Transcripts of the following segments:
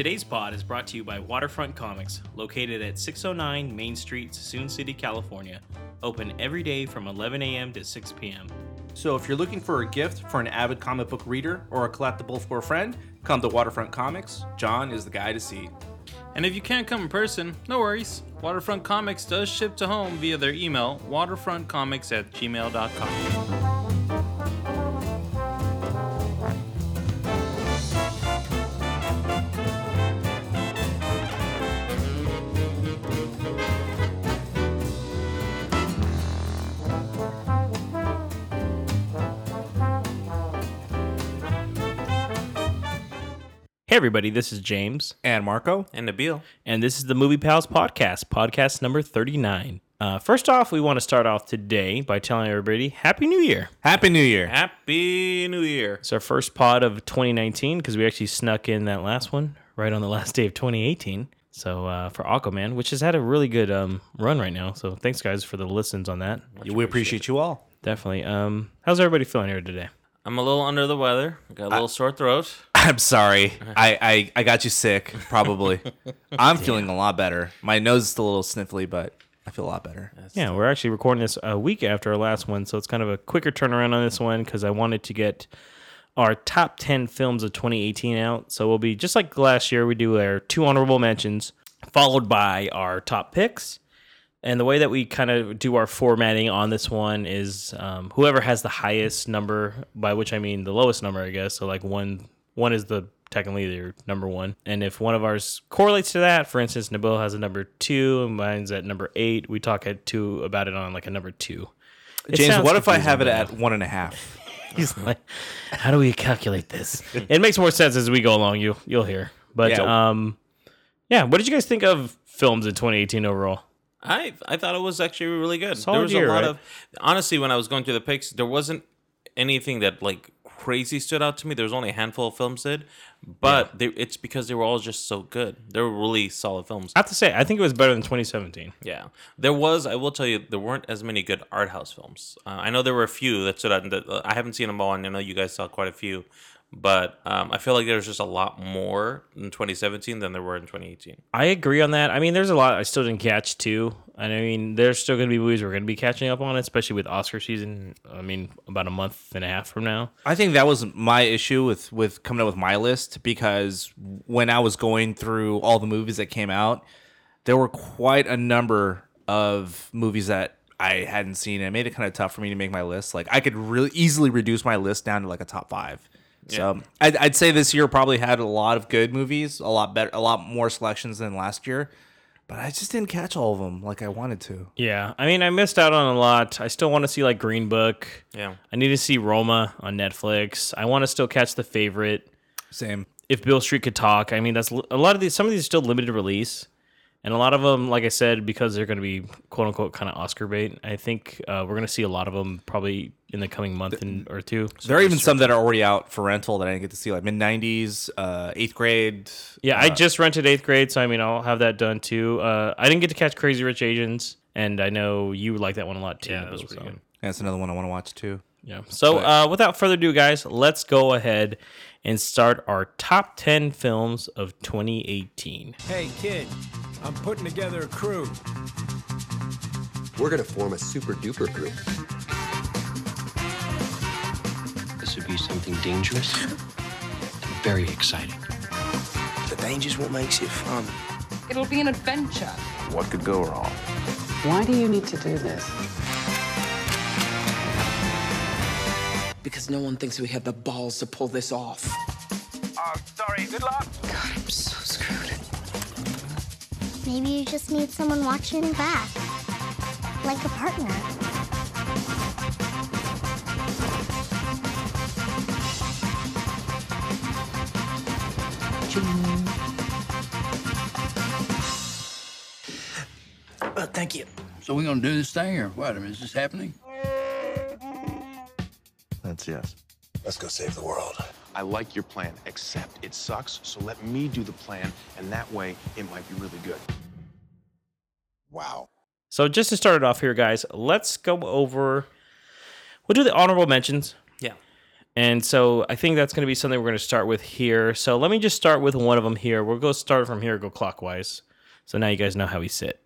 Today's pod is brought to you by Waterfront Comics, located at 609 Main Street, Suisun City, California. Open every day from 11 a.m. to 6 p.m. So if you're looking for a gift for an avid comic book reader or a collectible for a friend, come to Waterfront Comics. John is the guy to see. And if you can't come in person, no worries. Waterfront Comics does ship to home via their email, waterfrontcomics at gmail.com. everybody, this is James, And Marco, And Nabil. and this is the Movie Pals Podcast, podcast number 39. Uh, first off, we want to start off today by telling everybody Happy New Year. Happy New Year. Happy New Year. It's our first pod of 2019 because we actually snuck in that last one right on the last day of 2018. So uh, for Aquaman, which has had a really good um, run right now. So thanks, guys, for the listens on that. we appreciate you all. Definitely. Um, how's everybody feeling here today? I'm a little under the weather. I got a little sore throat. I'm sorry. I, I, I got you sick, probably. I'm feeling a lot better. My nose is still a little sniffly, but I feel a lot better. Yeah, we're actually recording this a week after our last one, so it's kind of a quicker turnaround on this one because I wanted to get our top 10 films of 2018 out. So we'll be just like last year, we do our two honorable mentions, followed by our top picks. And the way that we kind of do our formatting on this one is um, whoever has the highest number, by which I mean the lowest number, I guess. So like one, one is the technically their number one, and if one of ours correlates to that, for instance, Nabil has a number two, and mine's at number eight. We talk at two about it on like a number two. It James, what if I have it at one and a half? He's like, how do we calculate this? it makes more sense as we go along. You you'll hear. But Yeah. um, yeah. What did you guys think of films in 2018 overall? I I thought it was actually really good. Solid there was year, a lot right? of honestly when I was going through the picks, there wasn't anything that like crazy stood out to me. There was only a handful of films did, but they, it's because they were all just so good. They were really solid films. I have to say, I think it was better than 2017. Yeah, there was. I will tell you, there weren't as many good art house films. Uh, I know there were a few that stood out. That, uh, I haven't seen them all, and I know you guys saw quite a few. But um, I feel like there's just a lot more in 2017 than there were in 2018. I agree on that. I mean, there's a lot I still didn't catch too. And I mean, there's still going to be movies we're going to be catching up on, especially with Oscar season. I mean, about a month and a half from now. I think that was my issue with with coming up with my list because when I was going through all the movies that came out, there were quite a number of movies that I hadn't seen, and it made it kind of tough for me to make my list. Like I could really easily reduce my list down to like a top five. So I'd, I'd say this year probably had a lot of good movies, a lot better, a lot more selections than last year. But I just didn't catch all of them like I wanted to. Yeah. I mean, I missed out on a lot. I still want to see like Green Book. Yeah. I need to see Roma on Netflix. I want to still catch The Favorite. Same. if Beale Street could talk, I mean, that's a lot of these. Some of these are still limited release, and a lot of them, like I said, because they're going to be quote unquote kind of Oscar bait. I think uh, we're going to see a lot of them probably in the coming month and, or two. There are even some that are already out for rental that I didn't get to see, like mid '90s, uh, eighth grade. Yeah, I just rented eighth grade, so I mean, I'll have that done too. Uh, I didn't get to catch Crazy Rich Asians, and I know you like that one a lot too. Yeah, that Bill, so, good. That's another one I want to watch too. Yeah. So uh, without further ado, guys, let's go ahead and start our top ten films of 2018. Hey, kid, I'm putting together a crew. We're gonna form a super duper group. This would be something dangerous and very exciting. The danger's what makes it fun. It'll be an adventure. What could go wrong? Why do you need to do this? Because no one thinks we have the balls to pull this off. Oh, sorry, good luck. God, I'm so screwed. Maybe you just need someone watching your back. Like a partner. Uh, thank you. So we're gonna do this thing or what? I mean, is this happening? That's yes. Let's go save the world. I like your plan, except it sucks, so let me do the plan, and that way it might be really good. Wow. So just to start it off here, guys, let's go over. We'll do the honorable mentions. Yeah. And so I think that's going to be something we're going to start with here. So let me just start with one of them here. We'll go start from here, go clockwise. So now you guys know how we sit.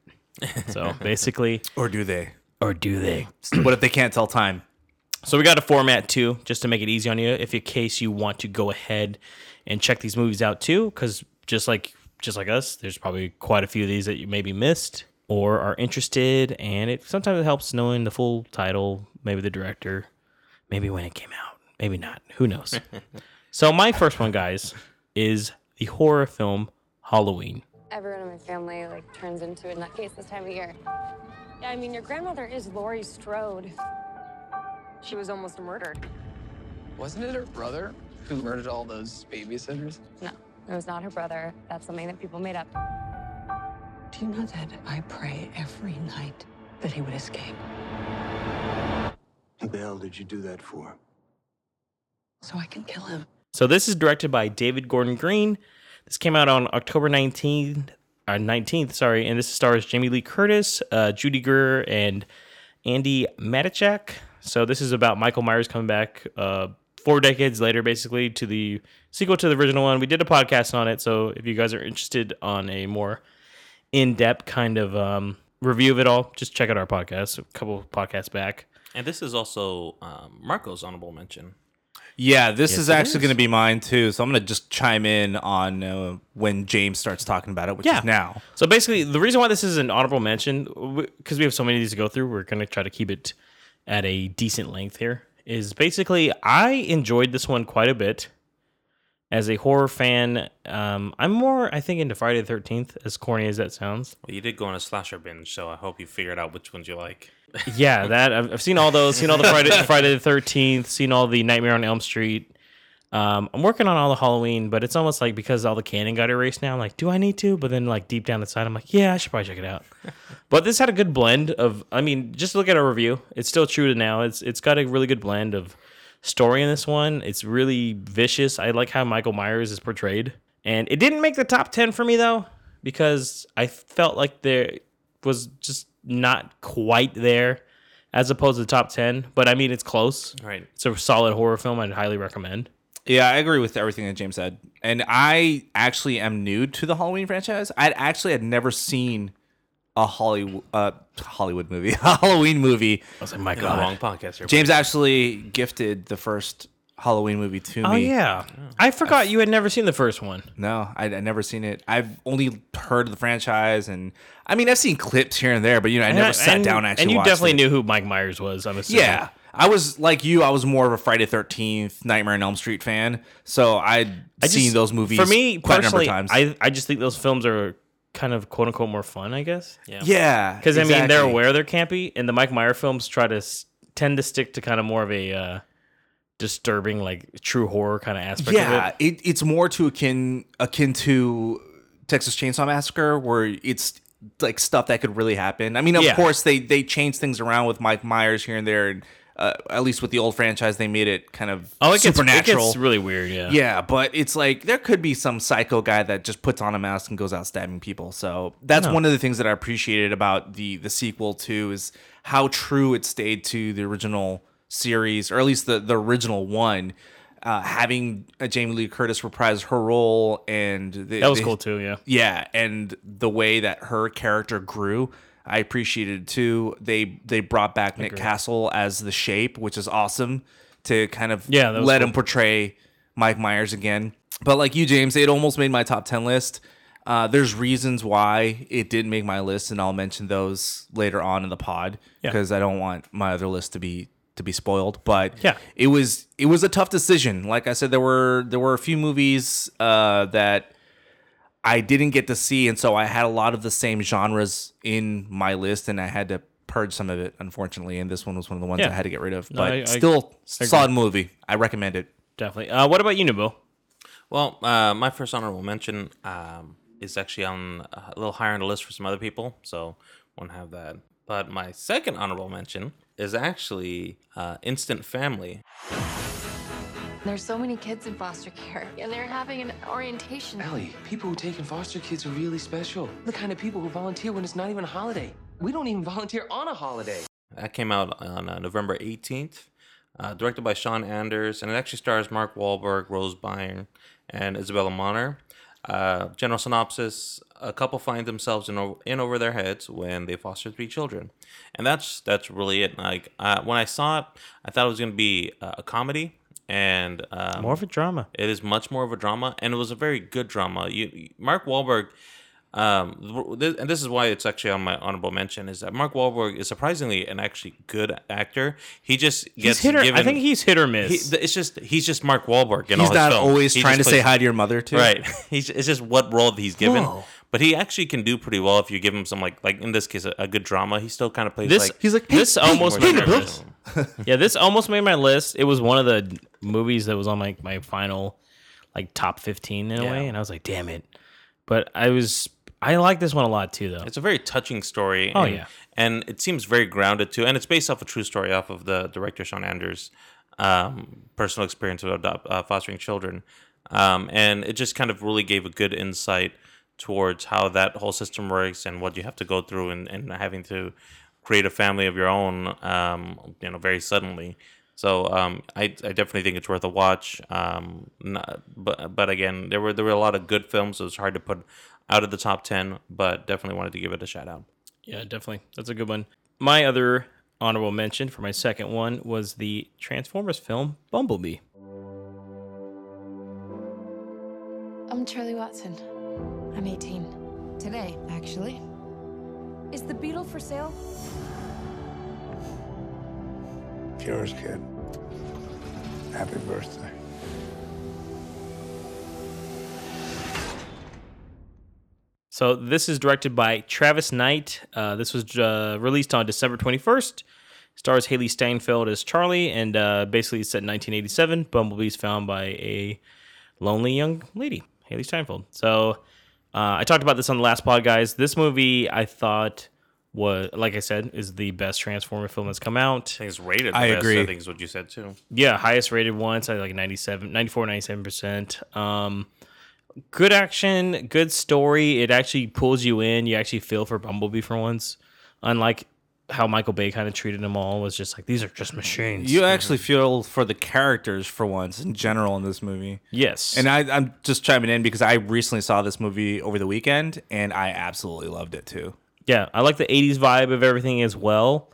So basically, Or do they? or do they? what if they can't tell time? So we got a format too, just to make it easy on you, if in case you want to go ahead and check these movies out too, because just like just like us, there's probably quite a few of these that you maybe missed or are interested, and it sometimes it helps knowing the full title, maybe the director, maybe when it came out, maybe not, who knows. so my first one, guys, is the horror film Halloween. Everyone in my family like turns into a nutcase this time of year. Yeah, I mean, your grandmother is Laurie Strode. She was almost murdered. Wasn't it her brother who murdered all those babysitters? No, it was not her brother. That's something that people made up. Do you know that I pray every night that he would escape? What the hell did you do that for? So I can kill him. So this is directed by David Gordon Green. This came out on October 19th, uh, 19th, sorry, and this stars Jamie Lee Curtis, uh, Judy Greer, and Andi Matichak. So this is about Michael Myers coming back uh, four decades later, basically, to the sequel to the original one. We did a podcast on it, so if you guys are interested on a more in-depth kind of um, review of it all, just check out our podcast, a couple podcasts back. And this is also um, Marco's honorable mention. Yeah, this Yes, is actually going to be mine too. So I'm going to just chime in on uh, when James starts talking about it, which Yeah. is now. So basically, the reason why this is an honorable mention, because we have so many of these to go through, we're going to try to keep it at a decent length here. Is basically, I enjoyed this one quite a bit. As a horror fan, um, I'm more, I think, into Friday the 13th, as corny as that sounds. Well, you did go on a slasher binge, so I hope you figured out which ones you like. Yeah, that I've, I've seen all those, seen all the Friday, Friday the 13th, seen all the Nightmare on Elm Street. Um, I'm working on all the Halloween, but it's almost like because all the canon got erased now, I'm like, do I need to? But then, like, deep down inside, I'm like, yeah, I should probably check it out. but this had a good blend of, I mean, just look at our review. It's still true to now. It's It's got a really good blend of story in this one. It's really vicious. I like how Michael Myers is portrayed. And it didn't make the top 10 for me, though, because I felt like there was just not quite there as opposed to the top 10. But I mean, it's close. Right. It's a solid horror film I'd highly recommend. Yeah, I agree with everything that James said. And I actually am new to the Halloween franchise. I actually had never seen a Hollywood uh, Hollywood movie, a Halloween movie. I was like, my In the God. wrong podcast here. James actually gifted the first Halloween movie to me. Oh, yeah. I forgot you had never seen the first one. No, I I never seen it. I've only heard of the franchise, and I mean, I've seen clips here and there, but you know, I never And- sat and- down and actually. And you watched definitely it. knew who Mike Myers was, I'm assuming. Yeah, I was like you. I was more of a Friday Thirteenth, Nightmare on Elm Street fan, so I'd I seen just- those movies For me, quite a number of times. I, I just think those films are kind of quote unquote more fun, I guess. Yeah. yeah, Because, I mean, they're aware they're campy, and the Mike Myers films try to tend to stick to kind of more of a uh, disturbing, like true horror kind of aspect of Yeah, it. it, it's more to akin akin to Texas Chainsaw Massacre, where it's like stuff that could really happen. I mean, of Yeah. course they they change things around with Mike Myers here and there, and uh, at least with the old franchise, they made it kind of Oh, it gets, it supernatural. gets really weird, yeah. Yeah, but it's like there could be some psycho guy that just puts on a mask and goes out stabbing people. So that's one of the things that I appreciated about the the sequel too is how true it stayed to the original series, or at least the the original one. Uh, having uh, Jamie Lee Curtis reprise her role and the, That was the- cool too, yeah. yeah, and the way that her character grew, I appreciated it too. They they brought back Nick Castle as the Shape, which is awesome to kind of Yeah, let cool. him portray Mike Myers again. But like you, James, it almost made my top ten list. Uh, there's reasons why it didn't make my list, and I'll mention those later on in the pod Yeah. because I don't want my other list to be to be spoiled. But Yeah. it was it was a tough decision. Like I said, there were there were a few movies uh, that I didn't get to see, and so I had a lot of the same genres in my list, and I had to purge some of it, unfortunately. And this one was one of the ones Yeah. I had to get rid of. But I- I- still, I agree. solid movie. I recommend it. Definitely. Uh, what about you, Nubo? Well, uh, my first honorable mention um, is actually on a little higher on the list for some other people, so won't have that. But my second honorable mention is actually uh, Instant Family. There's so many kids in foster care, and they're having an orientation. Ellie, people who take in foster kids are really special. The kind of people who volunteer when it's not even a holiday. We don't even volunteer on a holiday. That came out on uh, November 18th. Uh, directed by Sean Anders, and it actually stars Mark Wahlberg, Rose Byrne, and Isabela Moner. Uh, general synopsis: A couple find themselves in, o- in over their heads when they foster three children, and that's that's really it. Like uh, when I saw it, I thought it was going to be uh, a comedy, and um, More of a drama. it is much more of a drama, and it was a very good drama. You, Mark Wahlberg, um, th- and this is why it's actually on my honorable mention is that Mark Wahlberg is surprisingly an actually good actor. He just gets hit or- I think he's hit or miss. He, it's just he's just Mark Wahlberg. In He's all his not films. always He trying just to say hi to your mother, too. Right. He's it's just what role he's given. Whoa. But he actually can do pretty well if you give him some like like in this case a, a good drama. He still kind of plays This like this almost more made nervous. yeah, this almost made my list. It was one of the movies that was on like my final like top fifteen in a way, and I was like, damn it. But I was I like this one a lot too, though. It's a very touching story. Oh, and, yeah. and it seems very grounded too, and it's based off a true story off of the director Sean Anders' um, personal experience of adopt, uh, fostering children, um, and it just kind of really gave a good insight towards how that whole system works and what you have to go through and, and having to create a family of your own, um, you know, very suddenly. So um, I, I definitely think it's worth a watch. Um, not, but but again, there were there were a lot of good films. So it's hard to put out of the top ten, but definitely wanted to give it a shout out. Yeah, definitely. That's a good one. My other honorable mention for my second one was the Transformers film Bumblebee. I'm Charlie Watson. I'm 18. Today, actually. Is the beetle for sale? Yours, kid. Happy birthday. So this is directed by Travis Knight. Uh, this was uh, released on December 21st. Stars Hailee Steinfeld as Charlie, and uh, basically it's set in 1987. Bumblebee's found by a lonely young lady, Hailee Steinfeld. So uh, I talked about this on the last pod, guys. This movie I thought was, like I said, is the best Transformer film that's come out. I think it's rated. The I best, agree. I think is what you said too. Yeah, highest rated one. It's like 97, 94, 97%. Um, good action, good story. It actually pulls you in. You actually feel for Bumblebee for once. Unlike how Michael Bay kind of treated them all, was just like, these are just machines. You actually feel for the characters for once in general in this movie. Yes. And I, I'm just chiming in because I recently saw this movie over the weekend and I absolutely loved it too. Yeah, I like the 80s vibe of everything as well.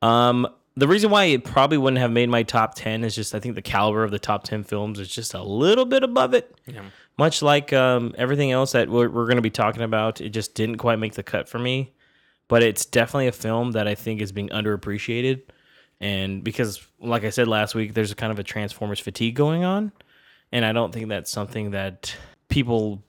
Um, the reason why it probably wouldn't have made my top 10 is just I think the caliber of the top 10 films is just a little bit above it. Yeah. Much like um, everything else that we're, we're going to be talking about, it just didn't quite make the cut for me. But it's definitely a film that I think is being underappreciated. And because, like I said last week, there's a kind of a Transformers fatigue going on. And I don't think that's something that people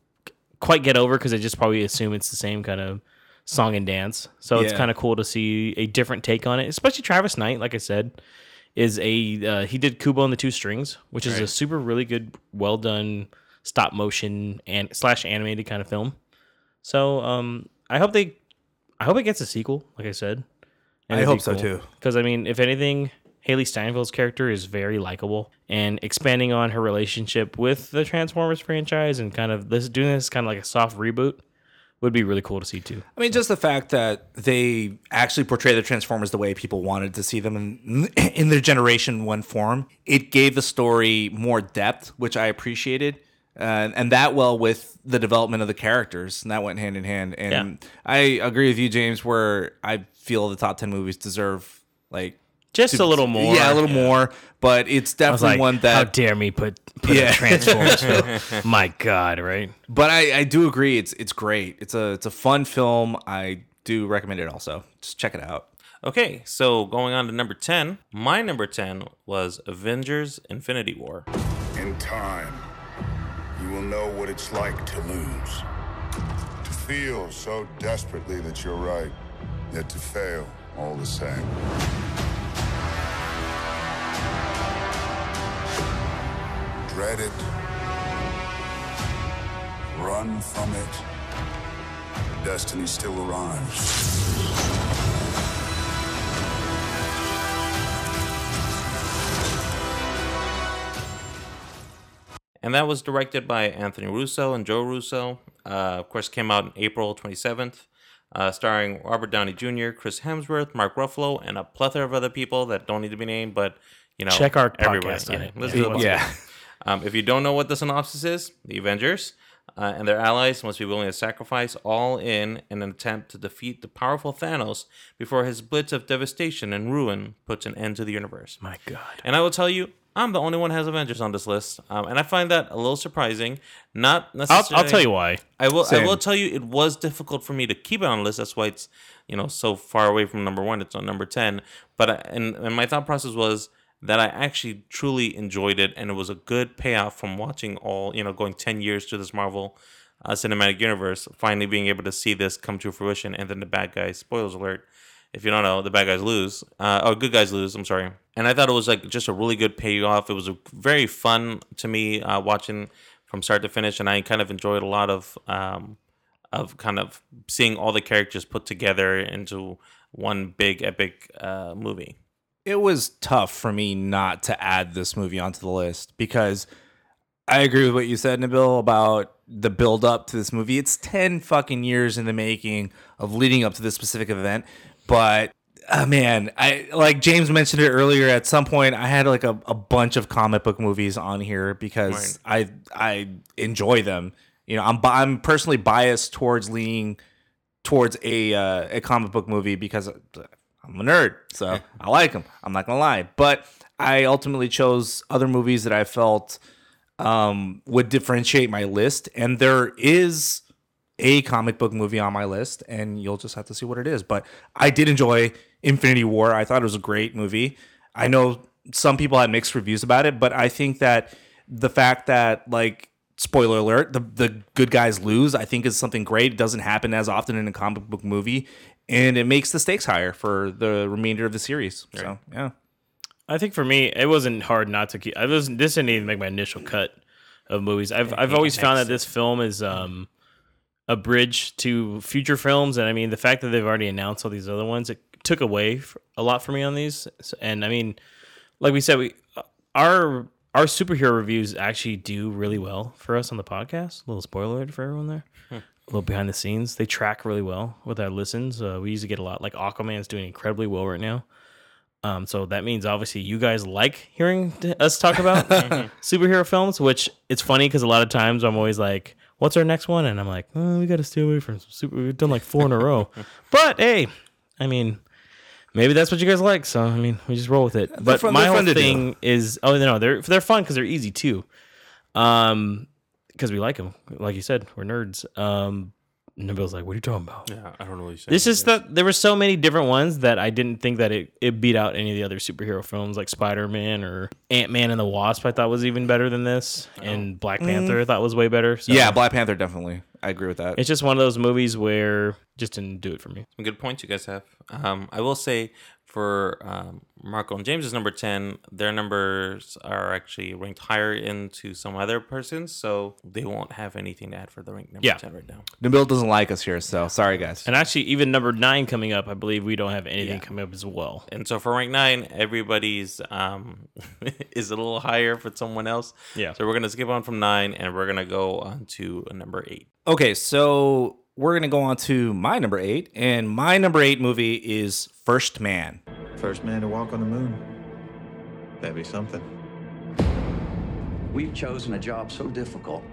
quite get over because they just probably assume it's the same kind of song and dance. So it's kind of cool to see a different take on it, especially Travis Knight, like I said, is a uh, he did Kubo and the Two Strings, which is a super really good, well done stop motion and slash animated kind of film. So um, I hope they, I hope it gets a sequel. Like I said, and I hope so, too. Because I mean, if anything, Hailee Steinfeld's character is very likable, and expanding on her relationship with the Transformers franchise and kind of this doing this kind of like a soft reboot would be really cool to see too. I mean, just the fact that they actually portray the Transformers the way people wanted to see them in, in their Generation 1 form, it gave the story more depth, which I appreciated. Uh, and that well with the development of the characters, and that went hand in hand. And I agree with you, James, where I feel the top 10 movies deserve like Just a little more. Yeah, a little more, but it's definitely like, one that how dare me put put Yeah. a Transformers film? My God, right? But I, I do agree. It's it's great. It's a it's a fun film. I do recommend it. Also, just check it out. Okay, so going on to number ten. My number ten was Avengers: Infinity War. In time, you will know what it's like to lose. To feel so desperately that you're right, yet to fail all the same. Dread it. Run from it. Destiny still arrives. And that was directed by Anthony Russo and Joe Russo. Uh, of course, came out in April 27th, uh, starring Robert Downey Jr., Chris Hemsworth, Mark Ruffalo, and a plethora of other people that don't need to be named. But you know, Check our everywhere. podcast on it. let's Yeah. do it once Yeah. Um, if you don't know what the synopsis is, the Avengers uh, and their allies must be willing to sacrifice all in an attempt to defeat the powerful Thanos before his blitz of devastation and ruin puts an end to the universe. My God. And I will tell you, I'm the only one who has Avengers on this list, um, and I find that a little surprising. Not I'll, necessarily. I'll tell you why. I will. I will tell you, it was difficult for me to keep it on the list. That's why it's you know so far away from number one. It's on number ten. But I, and and my thought process was that I actually truly enjoyed it, and it was a good payoff from watching all you know going ten years to this Marvel uh, cinematic universe. Finally being able to see this come to fruition, and then the bad guys. Spoilers alert. If you don't know, the bad guys lose, uh, or good guys lose. I'm sorry. And I thought it was like just a really good payoff. It was very fun to me uh, watching from start to finish, and I kind of enjoyed a lot of um, of kind of seeing all the characters put together into one big epic uh, movie. it was tough for me not to add this movie onto the list because I agree with what you said, Nabil, about the build up to this movie. It's 10 fucking years in the making of leading up to this specific event. But uh, man, I like James mentioned it earlier. At some point, I had like a, a bunch of comic book movies on here because I I enjoy them. You know, I'm I'm personally biased towards leaning towards a uh, a comic book movie because I'm a nerd, so I like them. I'm not gonna lie, but I ultimately chose other movies that I felt um, would differentiate my list, and there is a comic book movie on my list, and you'll just have to see what it is. But I did enjoy Infinity War. I thought it was a great movie. I know some people had mixed reviews about it, but I think that the fact that like spoiler alert, the the good guys lose, I think is something great. It doesn't happen as often in a comic book movie, and it makes the stakes higher for the remainder of the series. So yeah. I think for me, it wasn't hard not to keep. I was this didn't even make my initial cut of movies. I've I've always found that this film is um a bridge to future films, and I mean the fact that they've already announced all these other ones, it took away a lot for me on these. And I mean, like we said, we our our superhero reviews actually do really well for us on the podcast. A little spoiler for everyone there. A little behind the scenes, they track really well with our listens. Uh, we usually get a lot. Like Aquaman's doing incredibly well right now. Um, so that means obviously you guys like hearing us talk about superhero films, which it's funny because a lot of times I'm always like, "What's our next one?" And I'm like, oh, "We got to stay away from some super." We've done like four in a row, but hey, I mean, maybe that's what you guys like. So I mean, we just roll with it. But fun- my they're whole fun to do. thing is, oh no, they're they're fun because they're easy too. Um, because we like them, like you said, we're nerds. Um, Nabil's like, "What are you talking about?" Yeah, I don't know what you're saying. This is the there were so many different ones that I didn't think that it, it beat out any of the other superhero films like Spider Man or Ant Man and the Wasp. I thought was even better than this, and Black Panther I thought was way better. So Yeah, Black Panther definitely. I agree with that. it's just one of those movies where just didn't do it for me. Some good points you guys have. Um, I will say for um, Marco and James is number 10, their numbers are actually ranked higher into some other persons, so they won't have anything to add for the rank number Yeah. 10 right now. Nabil doesn't like us here, so sorry guys. And actually, even number nine coming up, I believe we don't have anything coming up as well. And so for rank 9, everybody's um, is a little higher for someone else. Yeah. So we're going to skip on from 9 and we're going to go on to number 8. Okay, so we're gonna go on to my number eight, and my number eight movie is First Man. First man to walk on the moon. That'd be something. We've chosen a job so difficult,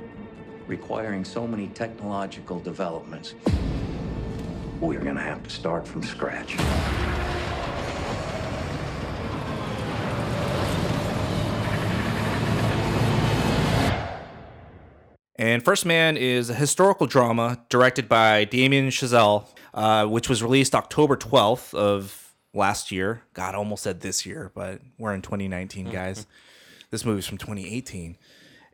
requiring so many technological developments. We're gonna have to start from scratch. And First Man is a historical drama directed by Damien Chazelle, uh, which was released October 12th of last year. God, I almost said this year, but we're in 2019, guys. This movie's from 2018.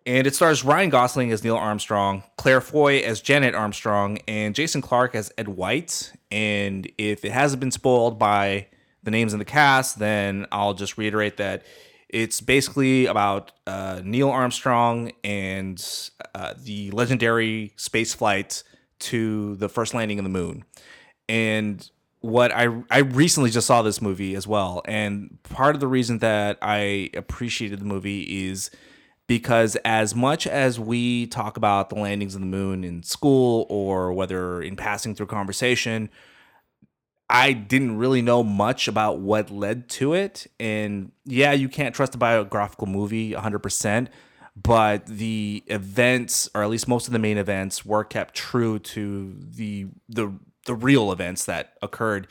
And it stars Ryan Gosling as Neil Armstrong, Claire Foy as Janet Armstrong, and Jason Clarke as Ed White. And if it hasn't been spoiled by the names in the cast, then I'll just reiterate that it's basically about uh, Neil Armstrong and uh, the legendary space flight to the first landing on the moon. And what I I recently just saw this movie as well, and part of the reason that I appreciated the movie is because as much as we talk about the landings of the moon in school or whether in passing through conversation, I didn't really know much about what led to it. And yeah, you can't trust a biographical movie 100%, but the events, or at least most of the main events, were kept true to the the the real events that occurred.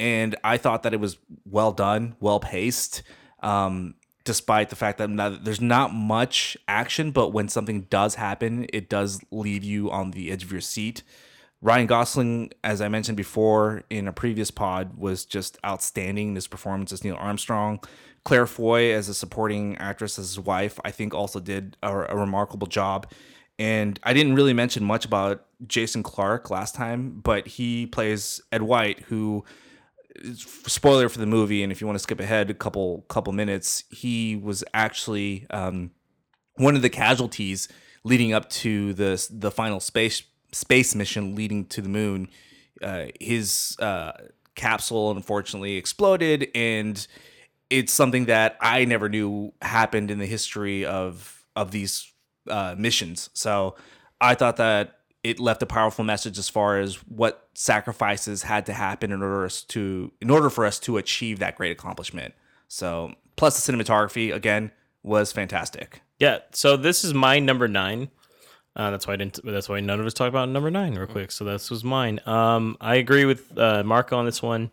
And I thought that it was well done, well paced. Um, despite the fact that not, there's not much action, but when something does happen, it does leave you on the edge of your seat. Ryan Gosling, as I mentioned before in a previous pod, was just outstanding in his performance as Neil Armstrong. Claire Foy, as a supporting actress as his wife, I think also did a, a remarkable job. And I didn't really mention much about Jason Clarke last time, but he plays Ed White, who spoiler for the movie, and if you want to skip ahead a couple couple minutes, he was actually um, one of the casualties leading up to the the final space space mission leading to the moon. Uh, his uh, capsule unfortunately exploded, and it's something that I never knew happened in the history of of these uh, missions. So I thought that it left a powerful message as far as what sacrifices had to happen in order to in order for us to achieve that great accomplishment. So plus the cinematography again was fantastic. Yeah. So this is my number nine. Uh, that's why I didn't. That's why none of us talked about number nine real quick. So this was mine. Um, I agree with uh, Marco on this one.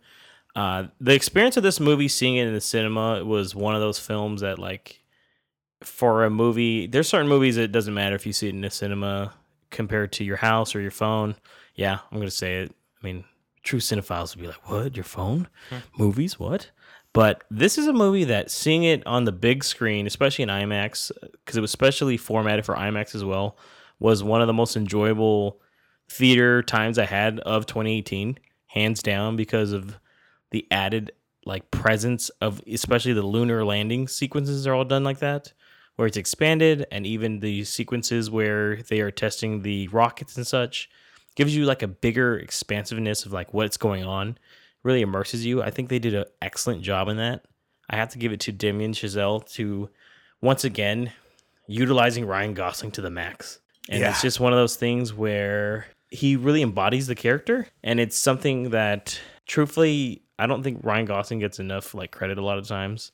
Uh, the experience of this movie, seeing it in the cinema, was one of those films that, like, for a movie, there's certain movies it doesn't matter if you see it in the cinema compared to your house or your phone. Yeah, I'm gonna say it. I mean, true cinephiles would be like, "What? Your phone? Hmm. Movies? What?" But this is a movie that seeing it on the big screen, especially in IMAX, because it was specially formatted for IMAX as well, was one of the most enjoyable theater times I had of 2018, hands down, because of the added like presence of especially the lunar landing sequences are all done like that where it's expanded and even the sequences where they are testing the rockets and such gives you like a bigger expansiveness of like what's going on. Really immerses you. I think they did an excellent job in that. I have to give it to damien chazelle to once again utilizing ryan gosling to the max and yeah. it's just one of those things where he really embodies the character and it's something that truthfully i don't think ryan gosling gets enough like credit a lot of times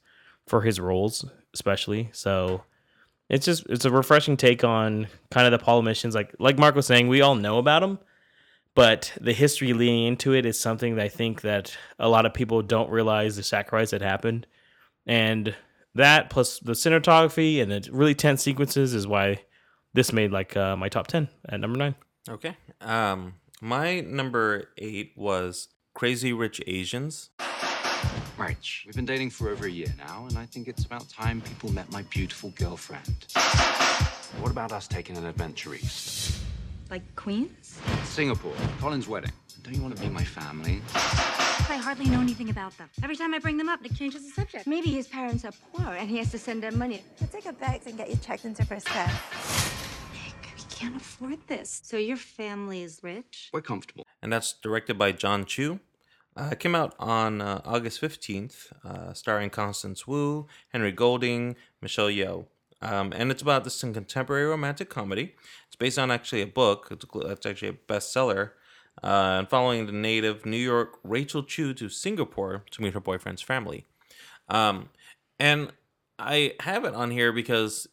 for his roles especially so it's just it's a refreshing take on kind of the Apollo missions. Like like Mark was saying, we all know about them, but the history leading into it is something that I think that a lot of people don't realize the sacrifice that happened, and that plus the cinematography and the really tense sequences is why this made like uh, my top ten at number nine. Okay, um, my number eight was Crazy Rich Asians. March. We've been dating for over a year now, and I think it's about time people met my beautiful girlfriend. What about us taking an adventure east? Like Queens? Singapore, Colin's wedding. Don't you want to meet my family? I hardly know anything about them. Every time I bring them up, Nick changes the subject. Maybe his parents are poor and he has to send them money. We'll take a bag and get you checked into first class. Nick, we can't afford this. So your family is rich? We're comfortable. And that's directed by Jon Chu. Uh, it came out on uh, August 15th, uh, starring Constance Wu, Henry Golding, Michelle Yeoh. Um, and it's about this contemporary romantic comedy. It's based on actually a book. It's, it's actually a bestseller. Uh, and following the native New York Rachel Chu to Singapore to meet her boyfriend's family. Um, and I have it on here because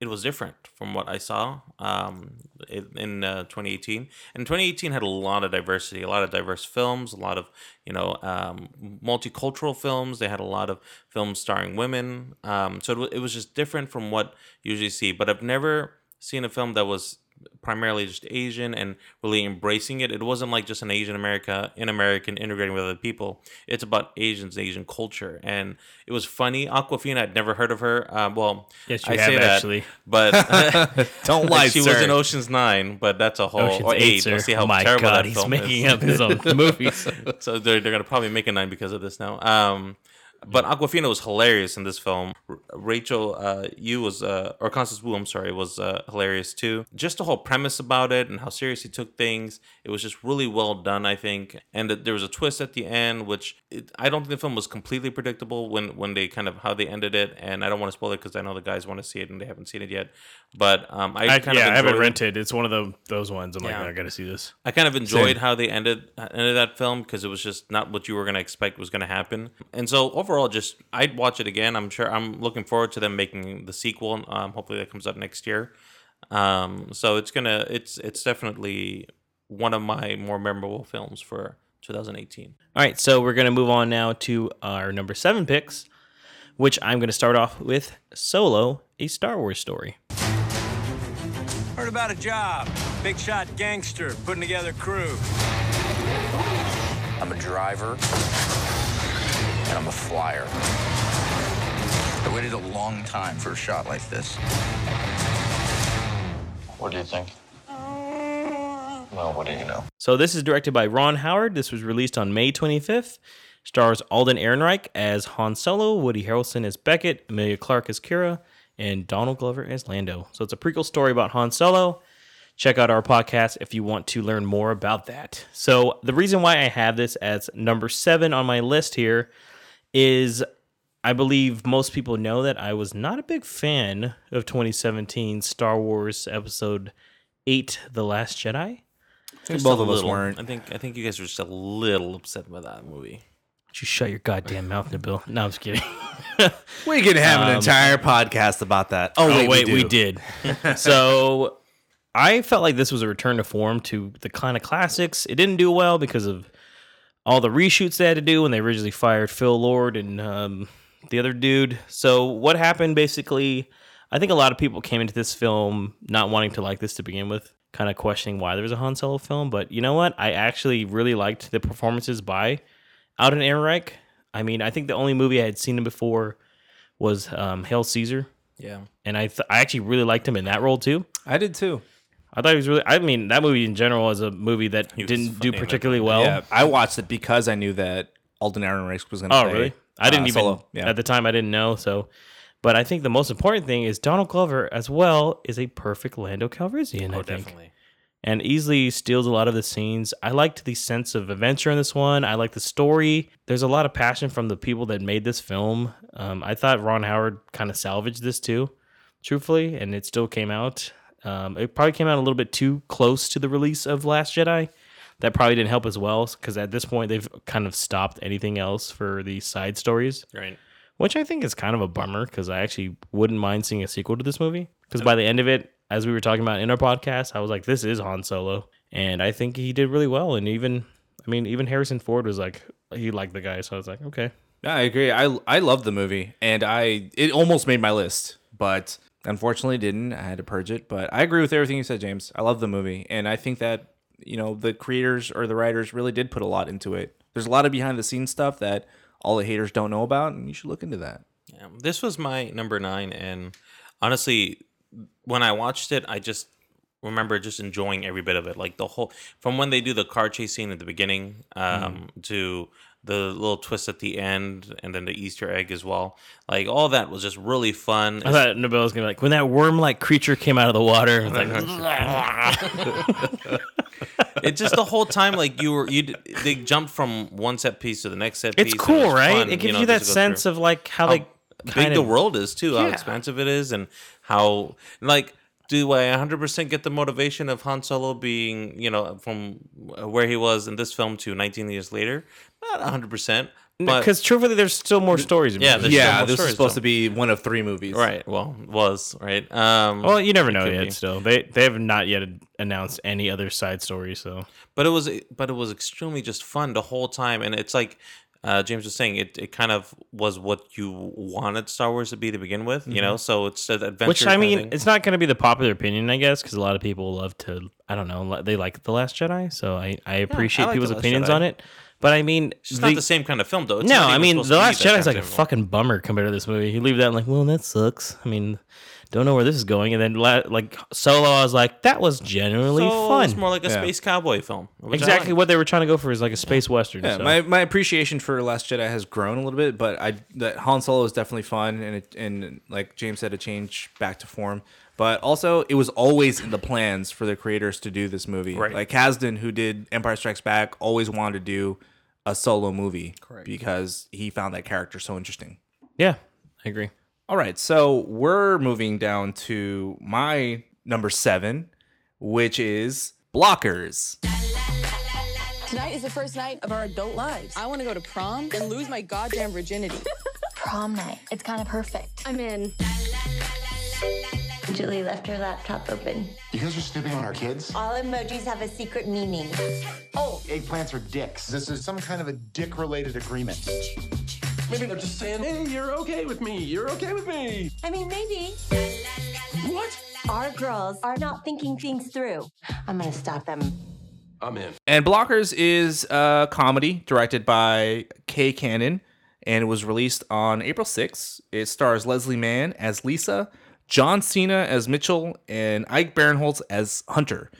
it was different from what I saw um, in uh, 2018. And 2018 had a lot of diversity, a lot of diverse films, a lot of you know um, multicultural films. They had a lot of films starring women. Um, so it, it was just different from what you usually see. But I've never seen a film that was primarily just Asian and really embracing it. It wasn't like just an Asian America in American integrating with other people. It's about Asians, Asian culture, and it was funny. Awkwafina, I'd never heard of her. Uh, well, yes, you I have say actually, that, but don't lie. She sir. was in Ocean's Nine, but that's a whole Ocean's or eight. We'll see how oh my terrible God, that he's film making is. up his own movies. so they're they're gonna probably make a nine because of this now. Um, But Awkwafina was hilarious in this film. R- Rachel, uh, you was uh, or Constance Wu, I'm sorry, was uh, hilarious too. Just the whole premise about it and how serious he took things. It was just really well done, I think. And that there was a twist at the end, which it, I don't think the film was completely predictable when when they kind of how they ended it. And I don't want to spoil it because I know the guys want to see it and they haven't seen it yet. But um, I, I, kind yeah, of I haven't rented. It's one of the those ones. I'm Yeah. like, I gotta see this. I kind of enjoyed Same. how they ended ended that film because it was just not what you were gonna expect was gonna happen. And so overall, just I'd watch it again. I'm sure I'm looking forward to them making the sequel. Um, hopefully that comes out next year. Um, so it's gonna it's it's definitely one of my more memorable films for 2018. All right, so we're gonna move on now to our number seven picks, which I'm gonna start off with Solo, a Star Wars story. Heard about a job. Big shot gangster putting together crew. I'm a driver, and I'm a flyer. I waited a long time for a shot like this. What do you think? Well, what do you know? So this is directed by Ron Howard. This was released on May 25th. Stars Alden Ehrenreich as Han Solo, Woody Harrelson as Beckett, Emilia Clarke as Qi'ra, and Donald Glover as Lando. So it's a prequel story about Han Solo. Check out our podcast if you want to learn more about that. So the reason why I have this as number seven on my list here is I believe most people know that I was not a big fan of 2017 Star Wars Episode 8 The Last Jedi. Just both a of us weren't. I think I think you guys were just a little upset by that movie. You shut your goddamn mouth, Nabil. No, I'm just kidding. We can have an Um, entire podcast about that. Oh, wait, wait, we, do. did. so I felt like this was a return to form to the kind of classics. It didn't do well because of all the reshoots they had to do when they originally fired Phil Lord and um, the other dude. So what happened basically? I think a lot of people came into this film not wanting to like this to begin with, kind of questioning why there was a Han Solo film. But you know what? I actually really liked the performances by Alden Ehrenreich. I mean, I think the only movie I had seen him before was um, Hail Caesar. Yeah. And I, th- I actually really liked him in that role too. I did too. I thought he was really. I mean, that movie in general was a movie that didn't do funny in that particularly well. Yeah, I watched it because I knew that Alden Ehrenreich was going to be in it. Oh, play. really? I didn't uh, even Solo. Yeah. at the time. I didn't know. So, but I think the most important thing is Donald Glover as well is a perfect Lando Calrissian. I Oh, think. definitely. and easily steals a lot of the scenes. I liked the sense of adventure in this one. I like the story. There's a lot of passion from the people that made this film. Um, I thought Ron Howard kind of salvaged this too, truthfully, and it still came out. Um, it probably came out a little bit too close to the release of Last Jedi. That probably didn't help as well because at this point they've kind of stopped anything else for the side stories Right. which I think is kind of a bummer because I actually wouldn't mind seeing a sequel to this movie. Because by the end of it, as we were talking about in our podcast, I was like, this is Han Solo. And I think he did really well. And even, I mean, even Harrison Ford was like, he liked the guy. So I was like, okay. No, I agree. I I loved the movie, and I it almost made my list, but unfortunately didn't. I had to purge it. But I agree with everything you said, James. I love the movie, and I think that you know the creators or the writers really did put a lot into it. There's a lot of behind the scenes stuff that all the haters don't know about, and you should look into that. Yeah, this was my number nine, and honestly, when I watched it, I just remember just enjoying every bit of it. Like the whole, from when they do the car chase scene at the beginning, um, to the little twist at the end, and then the Easter egg as well. Like all that was just really fun. I thought Nabil was going to be like, when that worm like creature came out of the water, I was like, it just the whole time like you were you they jumped from one set piece to the next set piece. it's cool, was right? fun, it gives know, you, that just to go sense through. of like how, How they big kind the world is too, how Yeah. expansive it is, and how like do I 100% get the motivation of Han Solo being you know from where he was in this film to 19 years later? Not 100%, Because truthfully, there's still more stories. in yeah, movies. there's still Yeah, more this is supposed though. to be one of three movies. Right. Well, was right. Um, Well, you never know yet. be. Still, they they have not yet announced any other side stories. So but it was but it was extremely just fun the whole time and it's like uh, James was saying it, it kind of was what you wanted Star Wars to be to begin with, you know. So it's an adventure. Which I mean, it's not going to be the popular opinion, I guess, because a lot of people love to. I don't know. They like the Last Jedi, so I I appreciate like people's opinions Jedi. on it. But I mean, It's just not the same kind of film though. It's no, I mean, the Last Jedi is like a kind of film. fucking bummer compared to this movie. You leave that and like, well, that sucks. I mean, don't know where this is going. And then la- like Solo, I was like, that was genuinely So fun. It's more like a Yeah. space cowboy film. which I exactly like. what they were trying to go for is like a space western. Yeah, so. my, my appreciation for Last Jedi has grown a little bit, but I that Han Solo is definitely fun, and it, and like James said, a change back to form. But also, it was always in the plans for the creators to do this movie. Right. Like Kasdan, who did Empire Strikes Back, always wanted to do a solo movie because he found that character so interesting. yeah, I agree. All right, so we're moving down to my number seven, which is Blockers. Tonight is the first night of our adult lives. I want to go to prom and lose my goddamn virginity. Prom night. It's kind of perfect. I'm in. Julie left her laptop open. You guys are snooping on our kids? All emojis have a secret meaning. Oh, eggplants are dicks. This is some kind of a dick-related agreement. Maybe they're just saying, hey, you're okay with me. You're okay with me. I mean, maybe. What? Our girls are not thinking things through. I'm gonna stop them. I'm in. And Blockers is a comedy directed by Kay Cannon, and it was released on April 6th. It stars Leslie Mann as Lisa, John Cena as Mitchell, and Ike Barinholtz as Hunter.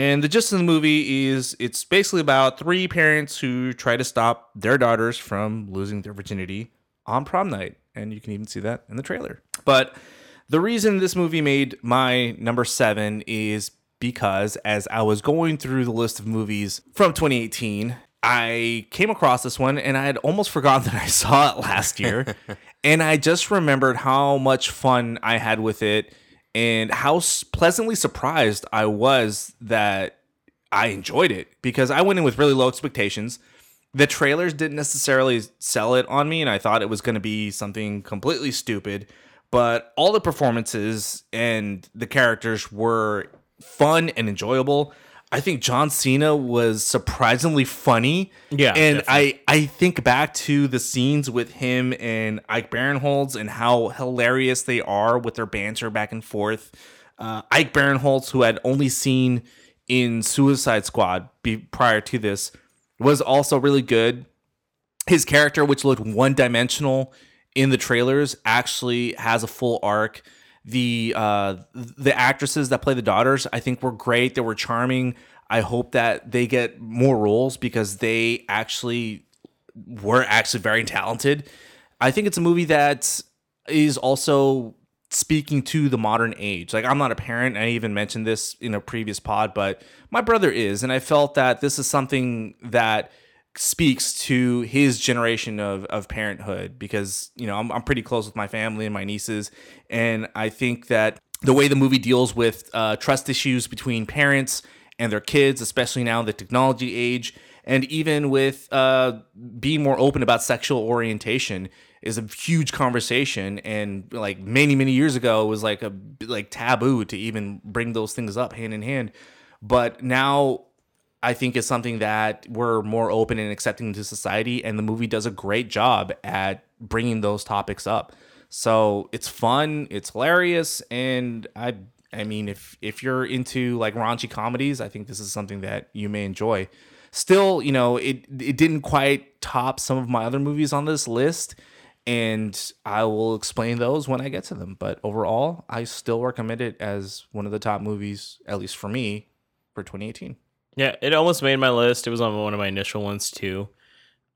And the gist of the movie is it's basically about three parents who try to stop their daughters from losing their virginity on prom night. And you can even see that in the trailer. But the reason this movie made my number seven is because as I was going through the list of movies from 2018, I came across this one and I had almost forgotten that I saw it last year. and I just remembered how much fun I had with it and how pleasantly surprised I was that I enjoyed it because I went in with really low expectations. The trailers didn't necessarily sell it on me, and I thought it was going to be something completely stupid. But all the performances and the characters were fun and enjoyable. I think John Cena was surprisingly funny. Yeah, and I I think back to the scenes with him and Ike Barinholtz and how hilarious they are with their banter back and forth. Uh, Ike Barinholtz, who had only seen in Suicide Squad be, prior to this, was also really good. His character, which looked one dimensional in the trailers, actually has a full arc. The uh, the actresses that play the daughters, I think, were great. They were charming. I hope that they get more roles because they actually were actually very talented. I think it's a movie that is also speaking to the modern age. Like I'm not a parent. I even mentioned this in a previous pod, but my brother is, and I felt that this is something that speaks to his generation of of parenthood because you know I'm I'm pretty close with my family and my nieces, and I think that the way the movie deals with uh, trust issues between parents and their kids, especially now in the technology age, and even with uh, being more open about sexual orientation is a huge conversation. And like many many years ago it was like a like taboo to even bring those things up hand in hand. But now i think is something that we're more open and accepting to society and the movie does a great job at bringing those topics up so it's fun it's hilarious and i i mean if if you're into like raunchy comedies i think this is something that you may enjoy still you know it it didn't quite top some of my other movies on this list and I will explain those when I get to them. But overall, I still recommend it as one of the top movies, at least for me, for 2018. Yeah, it almost made my list. It was on one of my initial ones too.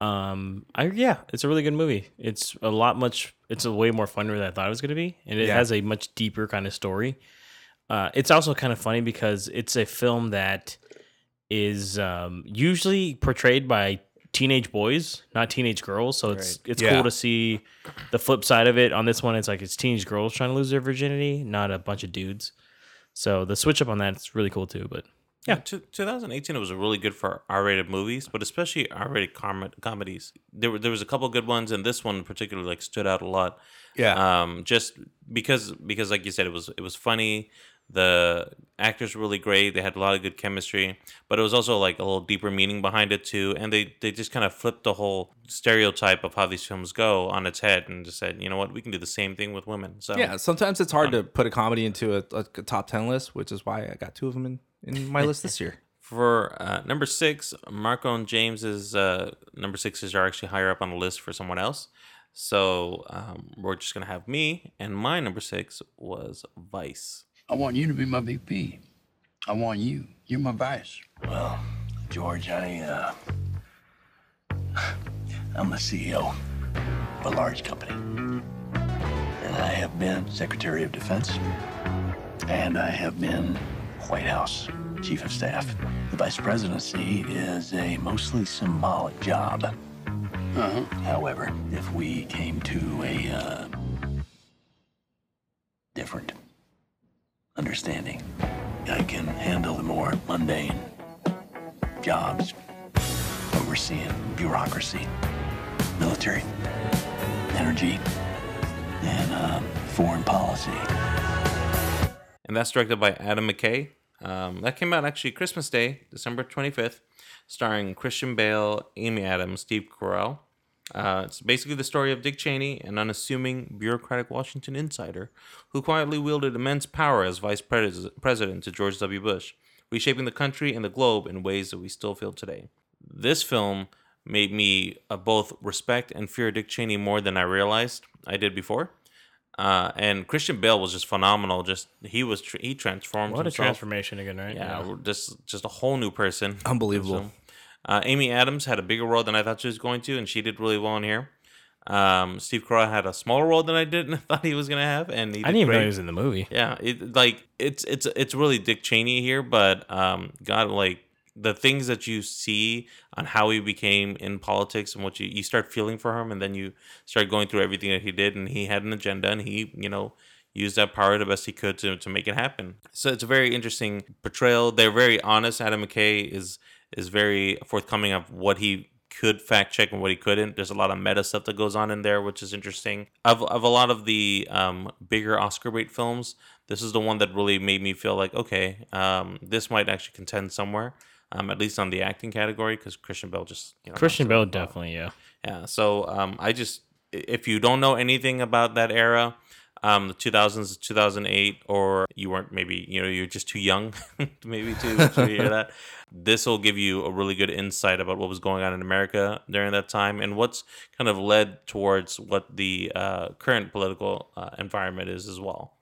Um, I yeah, it's a really good movie. It's a lot much. It's a way more fun than I thought it was going to be, and it Yeah. has a much deeper kind of story. Uh, it's also kind of funny because it's a film that is um, usually portrayed by teenage boys, not teenage girls. So it's Right. it's Yeah. cool to see the flip side of it. On this one, it's like it's teenage girls trying to lose their virginity, not a bunch of dudes. So the switch up on that is really cool too. But Yeah, two, 2018 it was really good for R-rated movies, but especially R-rated com- comedies. There were there was a couple good ones, and this one particularly like stood out a lot. Yeah. Um, just because because like you said, it was it was funny. The actors were really great. They had a lot of good chemistry, but it was also like a little deeper meaning behind it too. And they they just kind of flipped the whole stereotype of how these films go on its head and just said, you know what, we can do the same thing with women. So yeah, sometimes it's hard to put a comedy into a, a top 10 list, which is why I got two of them in, in my list this year. For uh, number six, Marco and James's uh, number sixes are actually higher up on the list for someone else. So um, we're just gonna have me, and my number six was Vice. I want you to be my VP. I want you. You're my vice. Well, George, I, uh, I'm the CEO of a large company. And I have been Secretary of Defense. And I have been White House Chief of Staff. The Vice Presidency is a mostly symbolic job. Uh-huh. However, if we came to a uh, different understanding, I can handle the more mundane jobs, overseeing bureaucracy, military, energy, and uh, foreign policy. And that's directed by Adam McKay. Um, that came out actually Christmas Day, December 25th, starring Christian Bale, Amy Adams, Steve Carell. Uh, it's basically the story of Dick Cheney, an unassuming bureaucratic Washington insider who quietly wielded immense power as vice pres- president to George W. Bush, reshaping the country and the globe in ways that we still feel today. This film made me uh, both respect and fear Dick Cheney more than I realized I did before. Uh, and Christian Bale was just phenomenal. Just he was tr- he transformed. What a transformation again, right? Yeah, just just a whole new person. Unbelievable. So, uh, Amy Adams had a bigger role than I thought she was going to, and she did really well in here. Um, Steve Carell had a smaller role than I didn't thought he was gonna have, and he I did didn't even know he was in the movie. Yeah, it like it's it's it's really Dick Cheney here, but um, God, like the things that you see on how he became in politics and what you you start feeling for him, and then you start going through everything that he did, and he had an agenda, and he you know used that power the best he could to to make it happen. So it's a very interesting portrayal. They're very honest. Adam McKay is is very forthcoming of what he could fact check and what he couldn't. There's a lot of meta stuff that goes on in there, which is interesting. Of of a lot of the um, bigger Oscar bait films, this is the one that really made me feel like okay, um, this might actually contend somewhere, um, at least on the acting category, because Christian Bale just you know Christian knocks it Bale out of the park. definitely, yeah. Yeah. So um, I just, if you don't know anything about that era, um, the 2000s, 2008, or you weren't maybe, you know, you're just too young, maybe to, to hear that. This will give you a really good insight about what was going on in America during that time and what's kind of led towards what the uh, current political uh, environment is as well.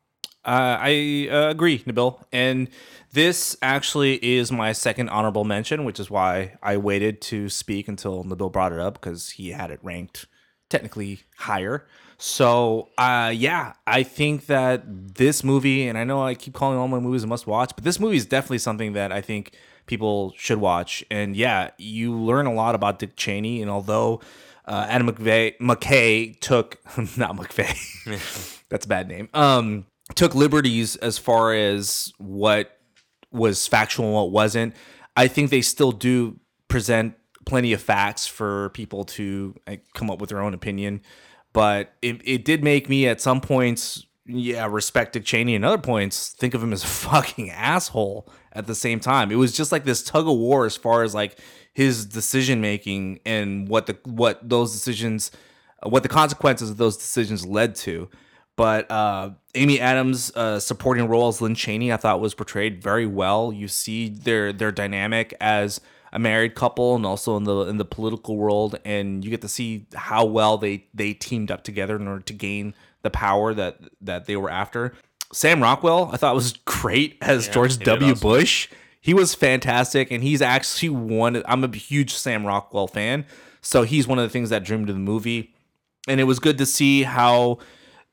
Uh, I uh, agree, Nabil. And this actually is my second honorable mention, which is why I waited to speak until Nabil brought it up because he had it ranked technically higher. So, uh, yeah, I think that this movie, and I know I keep calling all my movies a must watch, but this movie is definitely something that I think people should watch. And yeah, you learn a lot about Dick Cheney. And although uh, Adam McVeigh, McKay took, not McVeigh, that's a bad name, um, took liberties as far as what was factual and what wasn't. I think they still do present plenty of facts for people to come up with their own opinion. But it, it did make me at some points, yeah, respect Dick Cheney, and other points think of him as a fucking asshole at the same time. It was just like this tug of war as far as like his decision making and what the what those decisions, what the consequences of those decisions led to. But uh, Amy Adams' uh, supporting role as Lynn Cheney, I thought was portrayed very well. You see their their dynamic as a married couple and also in the in the political world, and you get to see how well they they teamed up together in order to gain the power that that they were after. Sam Rockwell, I thought was great as Yeah, George W. awesome. Bush. He was fantastic, and he's actually one. I'm a huge Sam Rockwell fan, so he's one of the things that drew me to the movie and it was good to see how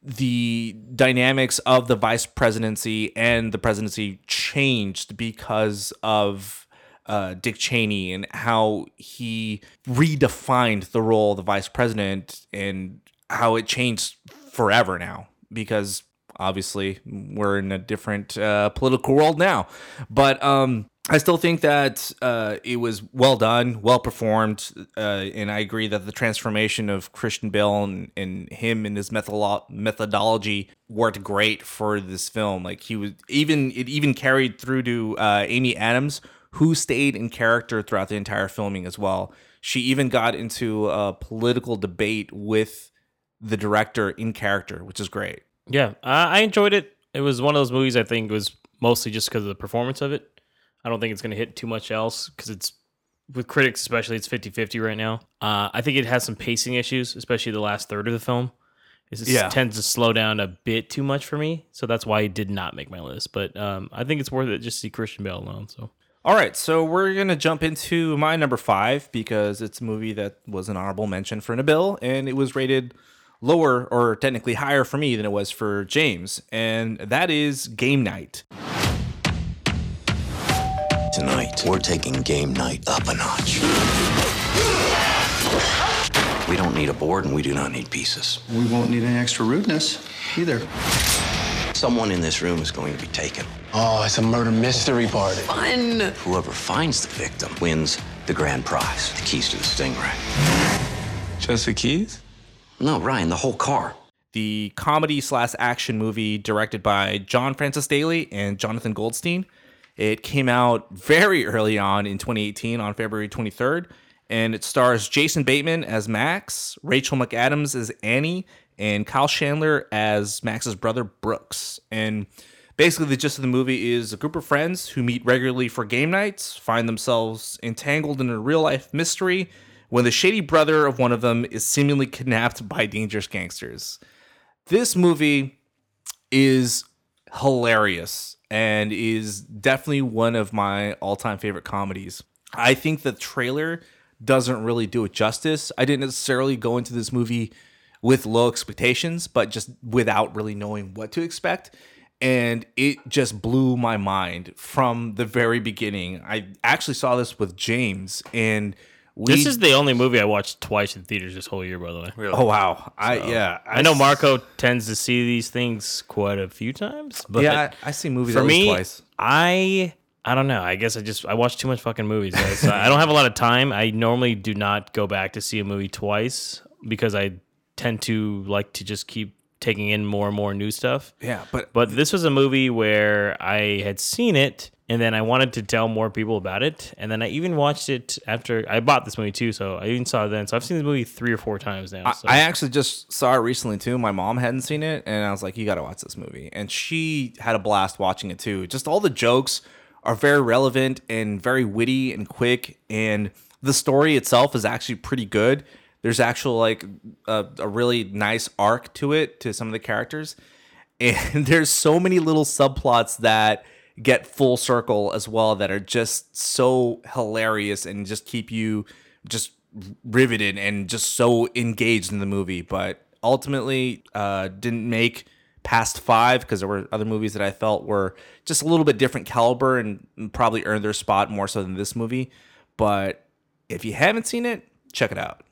the dynamics of the vice presidency and the presidency changed because of uh, Dick Cheney and how he redefined the role of the vice president and how it changed forever now because obviously we're in a different uh, political world now. But um, I still think that uh, it was well done, well performed, uh, and I agree that the transformation of Christian Bale and, and him and his method- methodology worked great for this film. Like he was even it even carried through to uh, Amy Adams, who stayed in character throughout the entire filming as well. She even got into a political debate with the director in character, which is great. Yeah, I enjoyed it. It was one of those movies I think was mostly just because of the performance of it. I don't think it's going to hit too much else because it's with critics especially it's 50-50 right now. Uh, I think it has some pacing issues, especially the last third of the film. It Yeah. tends to slow down a bit too much for me, so that's why it did not make my list. But um, I think it's worth it just to see Christian Bale alone. So All right, so we're gonna jump into my number five because it's a movie that was an honorable mention for Nabil, and it was rated lower or technically higher for me than it was for James, and that is Game Night. Tonight, we're taking game night up a notch. We don't need a board and we do not need pieces. We won't need any extra rudeness either. Someone in this room is going to be taken. Oh, it's a murder mystery party. Fun! Whoever finds the victim wins the grand prize, the keys to the Stingray. Just the keys? No, Ryan, the whole car. the comedy slash action movie directed by John Francis Daley and Jonathan Goldstein. It came out very early on in 2018 on February 23rd, and it stars Jason Bateman as Max, Rachel McAdams as Annie, and Kyle Chandler as Max's brother Brooks. And basically, the gist of the movie is a group of friends who meet regularly for game nights find themselves entangled in a real life mystery when the shady brother of one of them is seemingly kidnapped by dangerous gangsters this movie is hilarious and is definitely one of my all-time favorite comedies. I think the trailer doesn't really do it justice. I didn't necessarily go into this movie with low expectations, but just without really knowing what to expect. And it just blew my mind from the very beginning. I actually saw this with James, and we this is the only movie I watched twice in theaters this whole year, by the way. Really? Oh, wow. I- yeah, I, I know s- Marco tends to see these things quite a few times. But Yeah, I- I see movies for at least me, twice. I I don't know. I guess I just I watch too much fucking movies. guys. So I don't have a lot of time. I normally do not go back to see a movie twice because I tend to like to just keep taking in more and more new stuff. Yeah, but but this was a movie where I had seen it and then I wanted to tell more people about it. And then I even watched it after I bought this movie too, so I even saw it then. So I've seen this movie three or four times now. I, I actually just saw it recently too. My mom hadn't seen it, and I was like, "You got to watch this movie." And she had a blast watching it too. Just all the jokes are very relevant and very witty and quick, and the story itself is actually pretty good. There's actual like a, a really nice arc to it to some of the characters, and there's so many little subplots that get full circle as well that are just so hilarious and just keep you just riveted and just so engaged in the movie but ultimately uh didn't make past five because there were other movies that i felt were just a little bit different caliber and probably earned their spot more so than this movie but if you haven't seen it check it out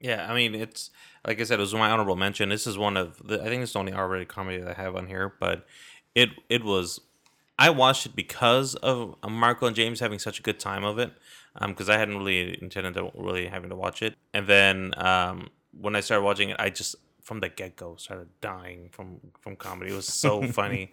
Yeah, I mean, it's like I said, it was my honorable mention. This is one of the, I think it's the only R-rated comedy that I have on here, but it it was. I watched it because of uh, Marco and James having such a good time of it, because I hadn't really intended to really having to watch it, and then um, when I started watching it, I just from the get go started dying from from comedy. It was so funny.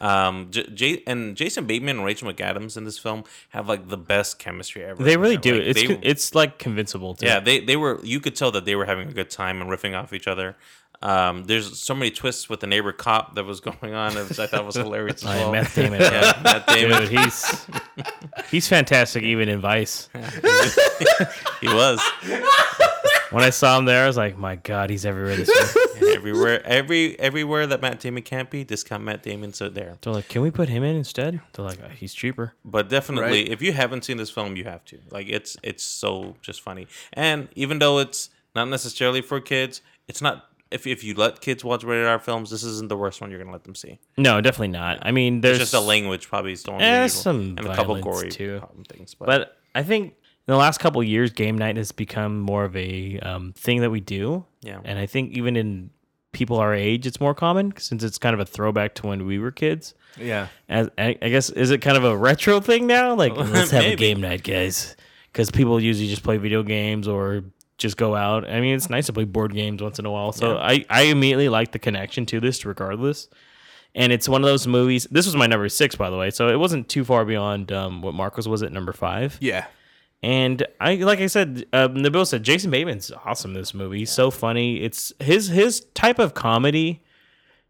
Um, J- J- and Jason Bateman and Rachel McAdams in this film have like the best chemistry ever. they really do. Like, it's they- it's like convincible too. yeah, they they were. You could tell that they were having a good time and riffing off each other. Um, there's so many twists with the neighbor cop that was going on, which I thought was hilarious as Oh, yeah, well. Matt Damon. yeah, Matt Damon. Dude, he's he's fantastic even in Vice. he was. When I saw him there, I was like, my God, he's everywhere this year. everywhere, every everywhere that Matt Damon can't be, discount Matt Damon's so there. They're like, can we put him in instead? They're like, "Uh, he's cheaper. But definitely, Right. if you haven't seen this film, you have to. Like it's it's so just funny. And even though it's not necessarily for kids, it's not. If if you let kids watch rated R films, this isn't the worst one you're gonna let them see. No, definitely not. I mean, There's there's just the language probably is the Eh, some and a couple violence, gory too. things. But, But I think in the last couple of years, game night has become more of a um, thing that we do. Yeah. And I think even in people our age, it's more common since it's kind of a throwback to when we were kids. Yeah. As, I, I guess, is it kind of a retro thing now? Like, let's have a game night, guys. Because people usually just play video games or just go out. I mean, it's nice to play board games once in a while. So Yeah. I, I immediately like the connection to this regardless. And it's one of those movies. This was my number six, by the way. So it wasn't too far beyond um, what Marcos was at number five. Yeah. And I, like I said, um, Nabil said Jason Bateman's awesome. in This movie, He's so funny. It's his his type of comedy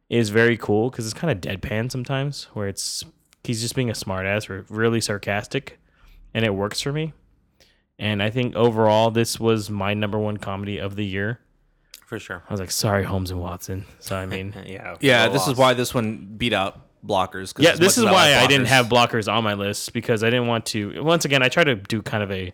is very cool because it's kind of deadpan sometimes, where it's he's just being a smartass or really sarcastic, and it works for me. And I think overall, this was my number one comedy of the year. For sure. I was like, sorry, Holmes and Watson. So I mean, yeah. Yeah, well this is why this one beat out blockers. 'cause yeah, this is why like I didn't have blockers on my list because I didn't want to. Once again, I try to do kind of a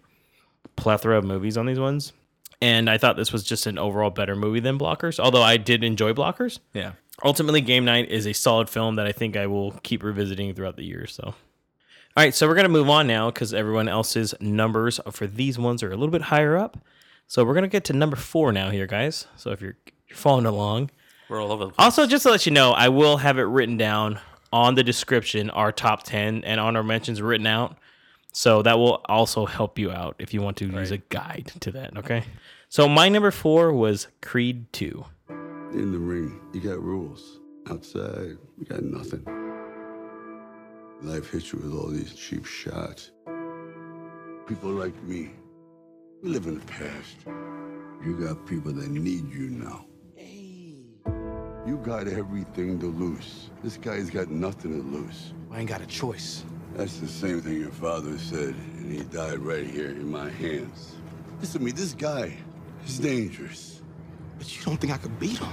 plethora of movies on these ones, and I thought this was just an overall better movie than blockers. Although I did enjoy blockers. Yeah. Ultimately, Game Night is a solid film that I think I will keep revisiting throughout the year. So. All right, so we're gonna move on now because everyone else's numbers for these ones are a little bit higher up. So we're gonna get to number four now, here, guys. So if you're you're following along, We're all over the place. also, just to let you know, I will have it written down on the description, our top 10 and honor mentions written out. So that will also help you out if you want to use a guide to that. Okay. So my number four was Creed 2. In the ring, you got rules. Outside, you got nothing. Life hits you with all these cheap shots. People like me, we live in the past. You got people that need you now. You got everything to lose. This guy's got nothing to lose. I ain't got a choice. That's the same thing your father said, and he died right here in my hands. Listen to me, this guy is dangerous. But you don't think I could beat him?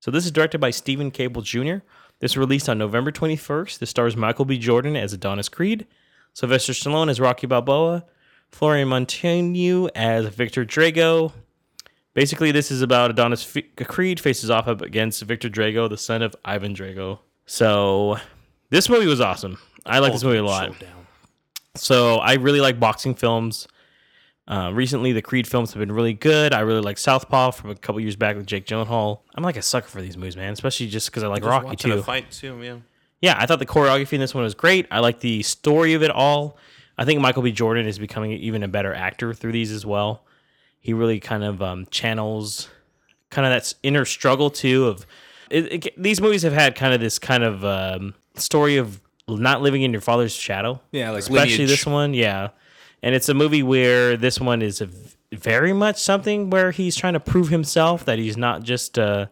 So this is directed by Steven Caple Jr. This released on November 21st. This stars Michael B. Jordan as Adonis Creed, Sylvester Stallone as Rocky Balboa, Florian Munteanu as Victor Drago. Basically, this is about Adonis F- Creed faces off up against Victor Drago, the son of Ivan Drago. So this movie was awesome. I like this movie a lot. So I really like boxing films. Uh, recently, the Creed films have been really good. I really like Southpaw from a couple years back with Jake Gyllenhaal. I'm like a sucker for these movies, man, especially just because I like Just Rocky watching a too. fight too, yeah. Yeah, I thought the choreography in this one was great. I like the story of it all. I think Michael B. Jordan is becoming even a better actor through these as well. He really kind of um, channels kind of that inner struggle too of it, it, these movies have had kind of this kind of um, story of not living in your father's shadow. Yeah, like especially lineage. this one. Yeah, and it's a movie where this one is very much something where he's trying to prove himself that he's not just uh,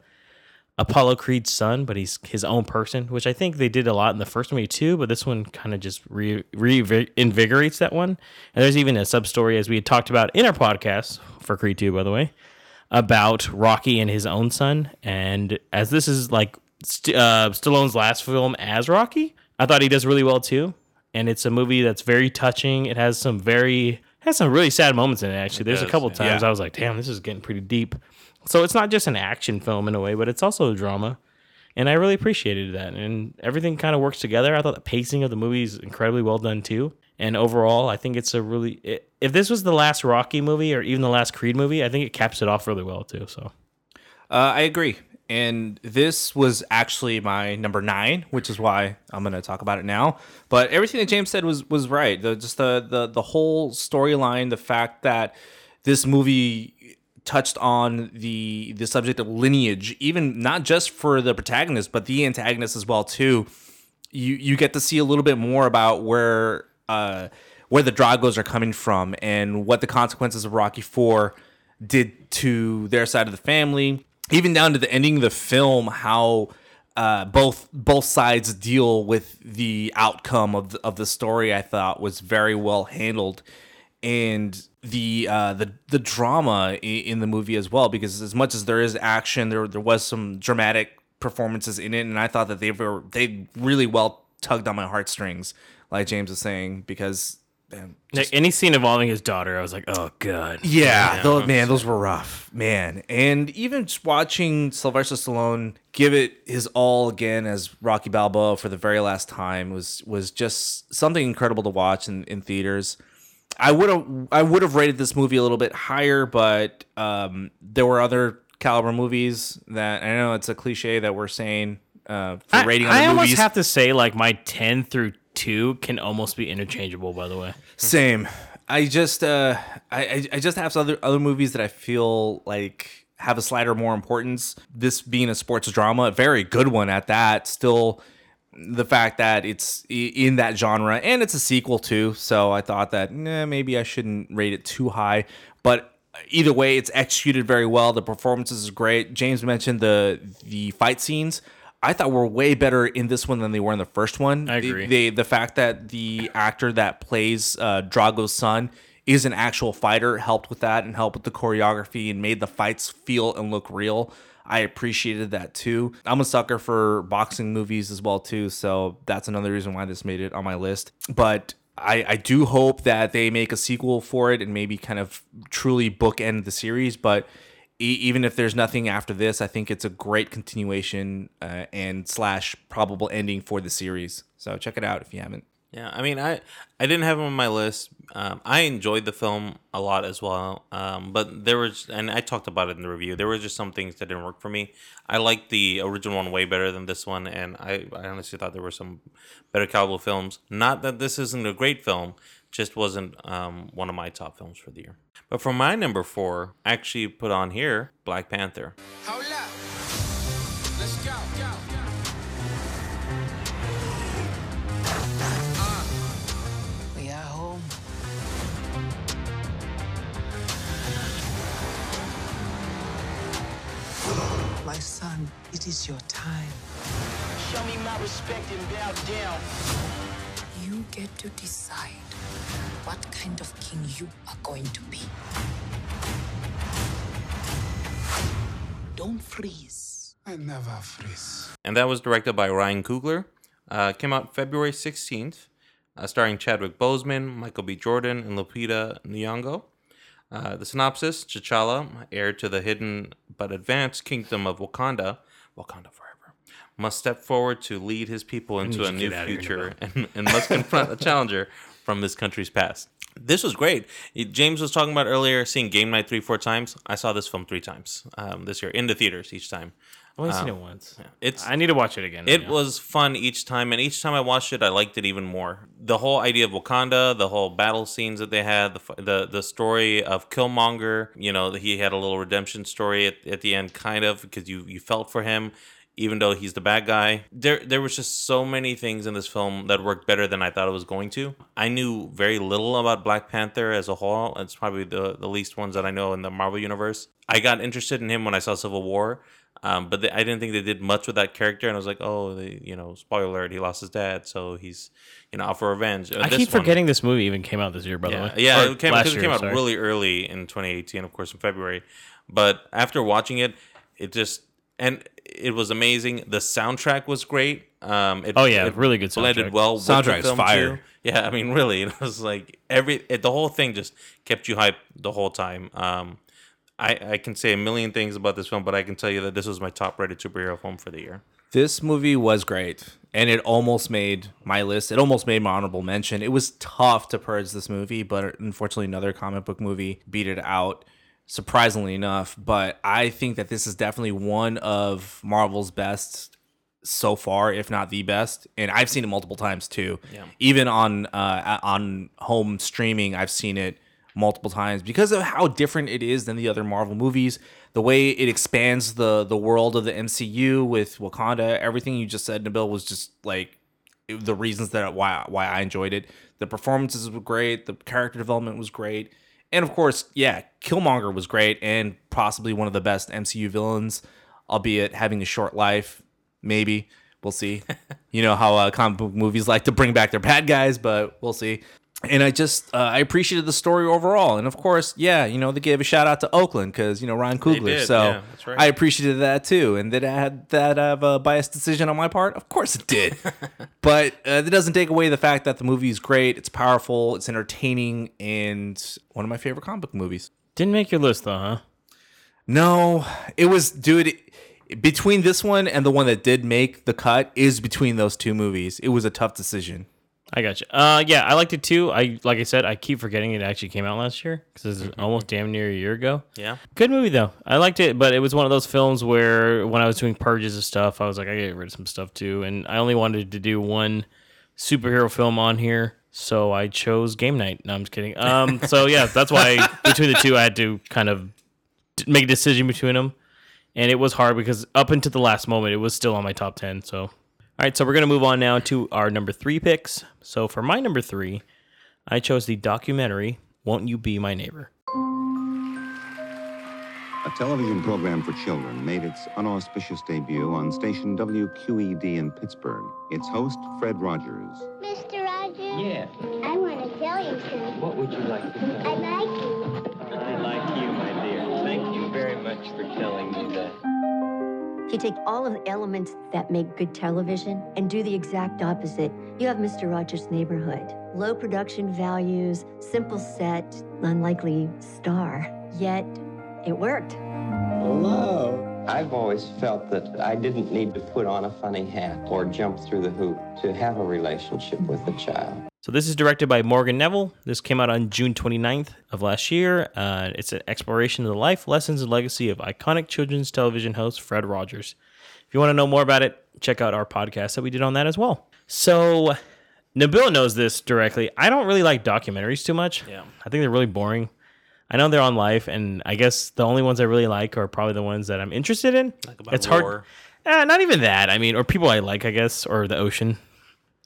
Apollo Creed's son, but he's his own person, which I think they did a lot in the first movie too. But this one kind of just re, reinvigorates that one. And there's even a sub story, as we had talked about in our podcast for Creed 2, by the way, about Rocky and his own son. And as this is like uh, Stallone's last film as Rocky, I thought he does really well too. And it's a movie that's very touching. It has some very has some really sad moments in it. Actually, there's a couple times Yeah. I was like, "Damn, this is getting pretty deep." So it's not just an action film in a way, but it's also a drama. And I really appreciated that. And everything kind of works together. I thought the pacing of the movie is incredibly well done too. And overall, I think it's a really i if this was the last Rocky movie or even the last Creed movie, I think it caps it off really well too. So Uh, I agree. And this was actually my number nine, which is why I'm going to talk about it now. But everything that James said was was right. The, just the the the whole storyline, the fact that this movie touched on the the subject of lineage, even not just for the protagonist, but the antagonist as well too. You you get to see a little bit more about where uh, where the Dragos are coming from and what the consequences of Rocky Four did to their side of the family, even down to the ending of the film, how uh, both both sides deal with the outcome of the, of the story. I thought was very well handled, and the uh, the the drama in, the movie as well. Because as much as there is action, there there was some dramatic performances in it, and I thought that they were they really well tugged on my heartstrings, like James was saying, because. Like, any scene involving his daughter, I was like, "Oh god." yeah, man, those were rough, man. And even just watching Sylvester Stallone give it his all again as Rocky Balboa for the very last time was was just something incredible to watch in, in theaters. I would have I would have rated this movie a little bit higher, but um, there were other caliber movies that I know it's a cliche that we're saying uh, for I, rating I other almost have to say, like my ten through two can almost be interchangeable. By the way, Same. I just uh I I- just have other other movies that I feel like have a slighter more importance. This being a sports drama, a very good one at that. Still the fact that it's in that genre and it's a sequel too. So I thought that nah, maybe I shouldn't rate it too high, but either way it's executed very well. The performances is great. James mentioned the the fight scenes. I thought were way better in this one than they were in the first one. I agree. They, the fact that the actor that plays uh, Drago's son is an actual fighter helped with that and helped with the choreography and made the fights feel and look real. I appreciated that too. I'm a sucker for boxing movies as well too, so that's another reason why this made it on my list. But I, I do hope that they make a sequel for it and maybe kind of truly bookend the series. But even if there's nothing after this, I think it's a great continuation uh, and slash probable ending for the series. So check it out if you haven't. Yeah, I mean, I I didn't have him on my list. Um, I enjoyed the film a lot as well, um, but there was, and I talked about it in the review. There were just some things that didn't work for me. I liked the original one way better than this one, and I, I honestly thought there were some better cowboy films. Not that this isn't a great film, just wasn't um, one of my top films for the year. But for my number four, I actually put on here Black Panther. Hold up. Let's go. go. We are home. My son, it is your time. Show me my respect and bow down. You get to decide what kind of king you are going to be. Don't freeze. I never freeze. and that was directed by Ryan Coogler. Uh, came out February 16th, uh, starring Chadwick Boseman, Michael B. Jordan, and Lupita Nyong'o. Uh, the synopsis: T'Challa, heir to the hidden but advanced kingdom of Wakanda, Wakanda forever, must step forward to lead his people into a new get out of here, future and, and must confront a challenger from this country's past. This was great. James was talking about earlier seeing Game Night three, four times. I saw this film three times um, this year in the theaters each time. I've only seen Um, it once. It's I need to watch it again. It yeah. was fun each time, and each time I watched it, I liked it even more. The whole idea of Wakanda, the whole battle scenes that they had, the the, the story of Killmonger. You know, he had a little redemption story at, at the end, kind of, because you you felt for him, even though he's the bad guy. There there was just so many things in this film that worked better than I thought it was going to. I knew very little about Black Panther as a whole. It's probably the the least ones that I know in the Marvel universe. I got interested in him when I saw Civil War. Um, but they, I didn't think they did much with that character, and I was like, "Oh, they, you know, spoiler alert, he lost his dad, so he's, you know, out for revenge." Uh, I keep one- forgetting this movie even came out this year, by yeah, the way. Yeah, Or it came, it came out sorry. really early in 2018, of course, in February. But after watching it, it just and it was amazing. The soundtrack was great. Um, it, Oh, yeah, it really good blended well. with the Soundtrack's film, fire. too. Yeah, I mean, really, it was like every it, the whole thing just kept you hyped the whole time. Um, I I can say a million things about this film, but I can tell you that this was my top rated superhero film for the year. This movie was great, and it almost made my list. It almost made my honorable mention. It was tough to purge this movie, but unfortunately, another comic book movie beat it out. Surprisingly enough, but I think that this is definitely one of Marvel's best so far, if not the best. And I've seen it multiple times too. Yeah. Even on uh, on home streaming, I've seen it multiple times because of how different it is than the other Marvel movies. The way it expands the the world of the MCU with Wakanda, everything you just said, Nabil, was just like the reasons that why why I enjoyed it. The performances were great. The character development was great. And of course, yeah, Killmonger was great and possibly one of the best MCU villains, albeit having a short life. Maybe we'll see. you know how uh, comic book movies like to bring back their bad guys, but we'll see. And I just uh, I appreciated the story overall, and of course, yeah, you know they gave a shout out to Oakland because you know Ryan Coogler, did, so yeah, that's right. I appreciated that too. And did I had that have a biased decision on my part? Of course it did. but uh, that doesn't take away the fact that the movie is great. It's powerful. It's entertaining, and one of my favorite comic book movies. Didn't make your list though, huh? No, it was, dude. it- between this one and the one that did make the cut is between those two movies. It was a tough decision. I got you. Uh, yeah, I liked it too. I like I said, I keep forgetting it actually came out last year because it's almost damn near a year ago. Yeah. good movie though. I liked it, but it was one of those films where when I was doing purges of stuff, I was like, I gotta get rid of some stuff too, and I only wanted to do one superhero film on here, so I chose Game Night. No, I'm just kidding. Um, so yeah, that's why between the two, I had to kind of make a decision between them, and it was hard because up until the last moment, it was still on my top ten. So, all right, so we're gonna move on now to our number three picks. So for my number three, I chose the documentary "Won't You Be My Neighbor." A television program for children made its unauspicious debut on station WQED in Pittsburgh. Its host, Fred Rogers. Mr. Rogers? Yeah. I want to tell you something. What would you like to tell I like you. I like you, my dear. Thank you very much for telling me that. You take all of the elements that make good television and do the exact opposite, you have Mr. Rogers' Neighborhood. Low production values, simple set, unlikely star. Yet, it worked. Hello. I've always felt that I didn't need to put on a funny hat or jump through the hoop to have a relationship with a child. So this is directed by Morgan Neville. This came out on June 29th of last year. Uh, it's an exploration of the life, lessons, and legacy of iconic children's television host Fred Rogers. If you want to know more about it, check out our podcast that we did on that as well. So Nabil knows this directly. I don't really like documentaries too much. Yeah. I think they're really boring. I know they're on life, and I guess the only ones I really like are probably the ones that I'm interested in. Like about it's war. hard. Eh, not even that. I mean, or people I like, I guess, or the ocean.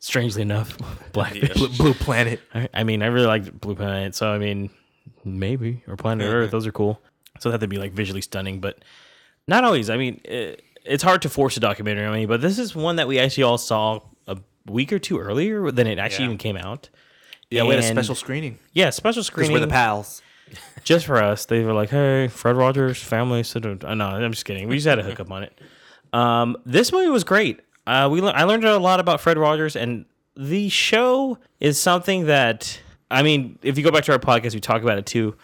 Strangely enough, Blackfish, Blue- Blue Planet. I, I mean, I really like Blue Planet, so I mean, maybe or Planet Earth. Those are cool. So that would be like visually stunning, but not always. I mean, it, it's hard to force a documentary on me, but this is one that we actually all saw a week or two earlier than it actually Yeah. even came out. Yeah, we had a special screening. Yeah, special screening. we're the pals. just for us. They were like, "Hey, Fred Rogers family." So uh, no, I'm just kidding. We just had a hookup on it. Um, this movie was great. Uh, we le- I learned a lot about Fred Rogers, and the show is something that I mean, if you go back to our podcast, we talk about it too.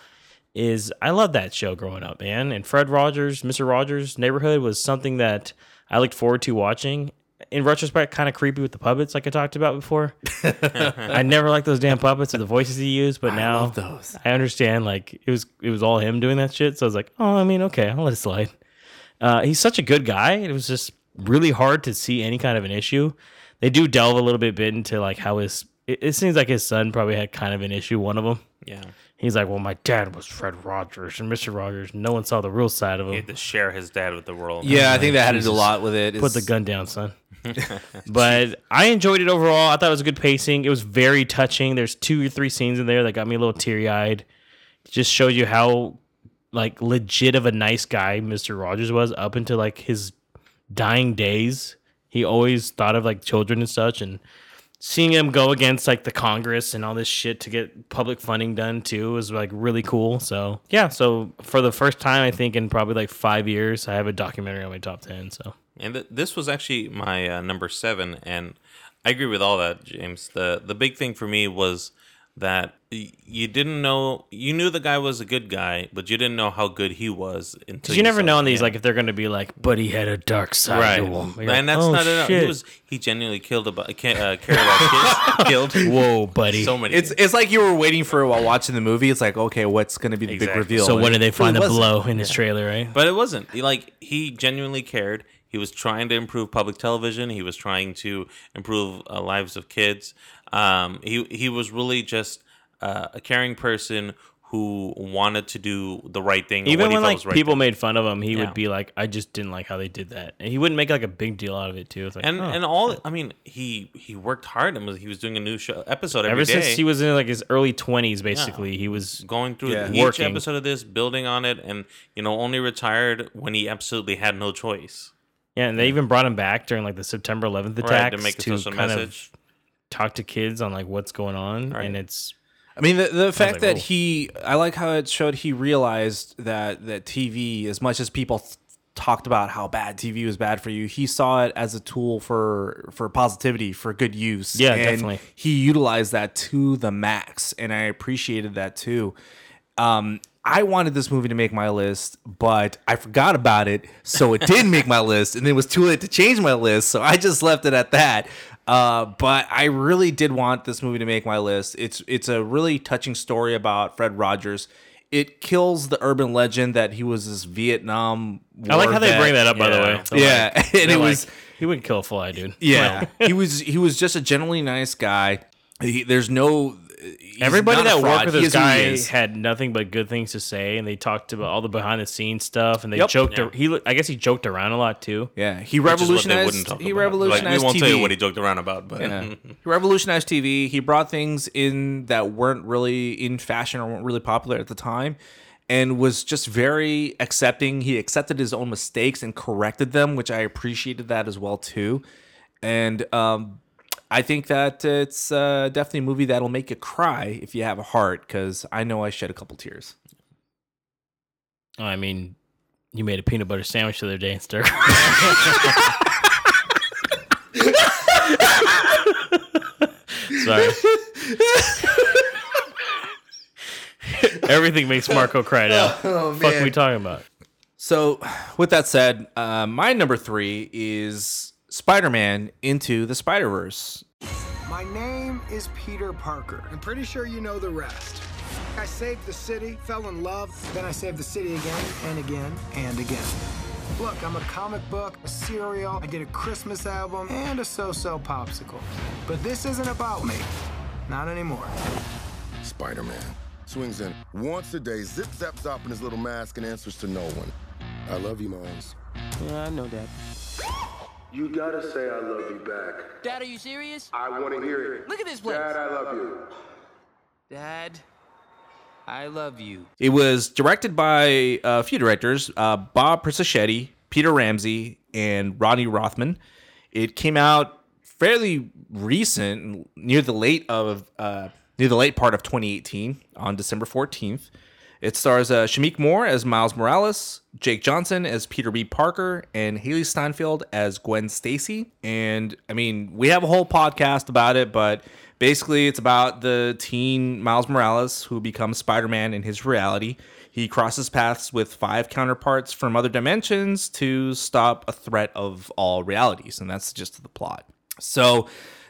Is I love that show growing up, man. And Fred Rogers, Mr. Rogers' Neighborhood was something that I looked forward to watching. In retrospect, kind of creepy with the puppets, like I talked about before. I never liked those damn puppets or the voices he used, but now love those. I understand. Like it was, it was all him doing that shit. So I was like, oh, I mean, okay, I'll let it slide. Uh, he's such a good guy. It was just really hard to see any kind of an issue. They do delve a little bit bit into like how his. It, it seems like his son probably had kind of an issue. One of them. Yeah. He's like, well, my dad was Fred Rogers and Mr. Rogers. No one saw the real side of him. He had to share his dad with the world. Yeah, I think that had to do a lot with it. Put the gun down, son. but I enjoyed it overall. I thought it was a good pacing. It was very touching. There's two or three scenes in there that got me a little teary eyed. Just showed you how like legit of a nice guy Mr. Rogers was up until like his dying days. He always thought of like children and such and seeing him go against like the Congress and all this shit to get public funding done too was like really cool. So yeah, so for the first time I think in probably like five years, I have a documentary on my top ten. So And th- this was actually my uh, number seven, and I agree with all that, James. the The big thing for me was that you didn't know you knew the guy was a good guy, but you didn't know how good he was until because you never saw know in these like if they're gonna be like, but he had a dark side. right, to him. You're and like, that's "Oh, not enough. He was he genuinely killed about uh, cared. Killed. Whoa, buddy. So many. It's it's like you were waiting for it while watching the movie. It's like, okay, what's going to be the Exactly. big reveal? So when And did they it find really the wasn't. blow in his trailer? Right? But it wasn't. Like he genuinely cared. He was trying to improve public television. He was trying to improve uh, lives of kids. Um, he he was really just uh, a caring person who wanted to do the right thing. Even when like right people thing. made fun of him, he Yeah. would be like, "I just didn't like how they did that," and he wouldn't make like a big deal out of it too. It's like, and oh. and all I mean, he he worked hard and was he was doing a new show episode every ever day. since he was in like his early twenties, basically, he was going through yeah. each working. episode of this, building on it, and you know only retired when he absolutely had no choice. Yeah, and they even brought him back during like the September 11th Right, attacks to make a to social kind message. of talk to kids on like what's going on, Right. and it's. I mean, the, the fact like, that "Whoa." he, I like how it showed he realized that that TV, as much as people th- talked about how bad TV was bad for you, he saw it as a tool for for positivity, for good use. Yeah, And definitely. He utilized that to the max, and I appreciated that too. Um, I wanted this movie to make my list, but I forgot about it, so it didn't make my list, and it was too late to change my list, so I just left it at that. Uh, but I really did want this movie to make my list. It's it's a really touching story about Fred Rogers. It kills the urban legend that he was this Vietnam. I like War how they vet. bring that up, by the way. They're yeah, like- and it was like, he wouldn't kill a fly, dude. yeah, he was he was just a generally nice guy. He, there's no he's Everybody that worked with He this he guy had nothing but good things to say, and they talked about all the behind the scenes stuff, and they Yep. joked. Yeah. He, I guess, he joked around a lot too. Yeah, he Which is what they revolutionized. talk He about. revolutionized Like, we won't TV. tell you what he joked around about, but Yeah. he revolutionized TV. He brought things in that weren't really in fashion or weren't really popular at the time. and was just very accepting. He accepted his own mistakes and corrected them, which I appreciated that as well too. And um, I think that it's uh, definitely a movie that'll make you cry if you have a heart, because I know I shed a couple tears. I mean, you made a peanut butter sandwich the other day and stir. Sorry. Everything makes Marco cry now. Oh, Fuck man. we talking about? So, with that said, uh, my number three is Spider Man Into the Spider Verse. My name is Peter Parker. I'm pretty sure you know the rest. I saved the city, fell in love, then I saved the city again and again and again. Look, I'm a comic book, a cereal, I did a Christmas album, and a so-so popsicle. But this isn't about me. Not anymore. Spider Man swings in once a day, zip zap zop in his little mask, and answers to no one. I love you, Miles. Yeah, I know that. You gotta say I love you back. Dad, are you serious? I wanna hear it. Look at this place. Dad, I love you. Dad, I love you. It was directed by a few directors uh, Bob Persichetti, Peter Ramsey, and Rodney Rothman. It came out fairly recent, near the late of uh, near the late part of 2018, on December 14th. It stars uh, Shameik Moore as Miles Morales, Jake Johnson as Peter B. Parker, and Hailee Steinfeld as Gwen Stacy. And I mean, we have a whole podcast about it, but basically, it's about the teen Miles Morales who becomes Spider Man in his reality. He crosses paths with five counterparts from other dimensions to stop a threat of all realities, and that's just the plot. So,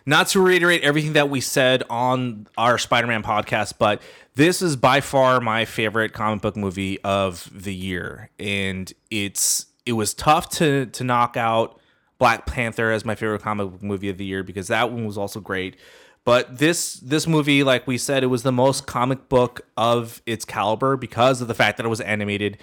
not to reiterate everything that we said on our Spider-Man podcast, but this is by far my favorite comic book movie of the year, and it's it was tough to to knock out Black Panther as my favorite comic book movie of the year because that one was also great. But this this movie, like we said, it was the most comic book of its caliber because of the fact that it was animated.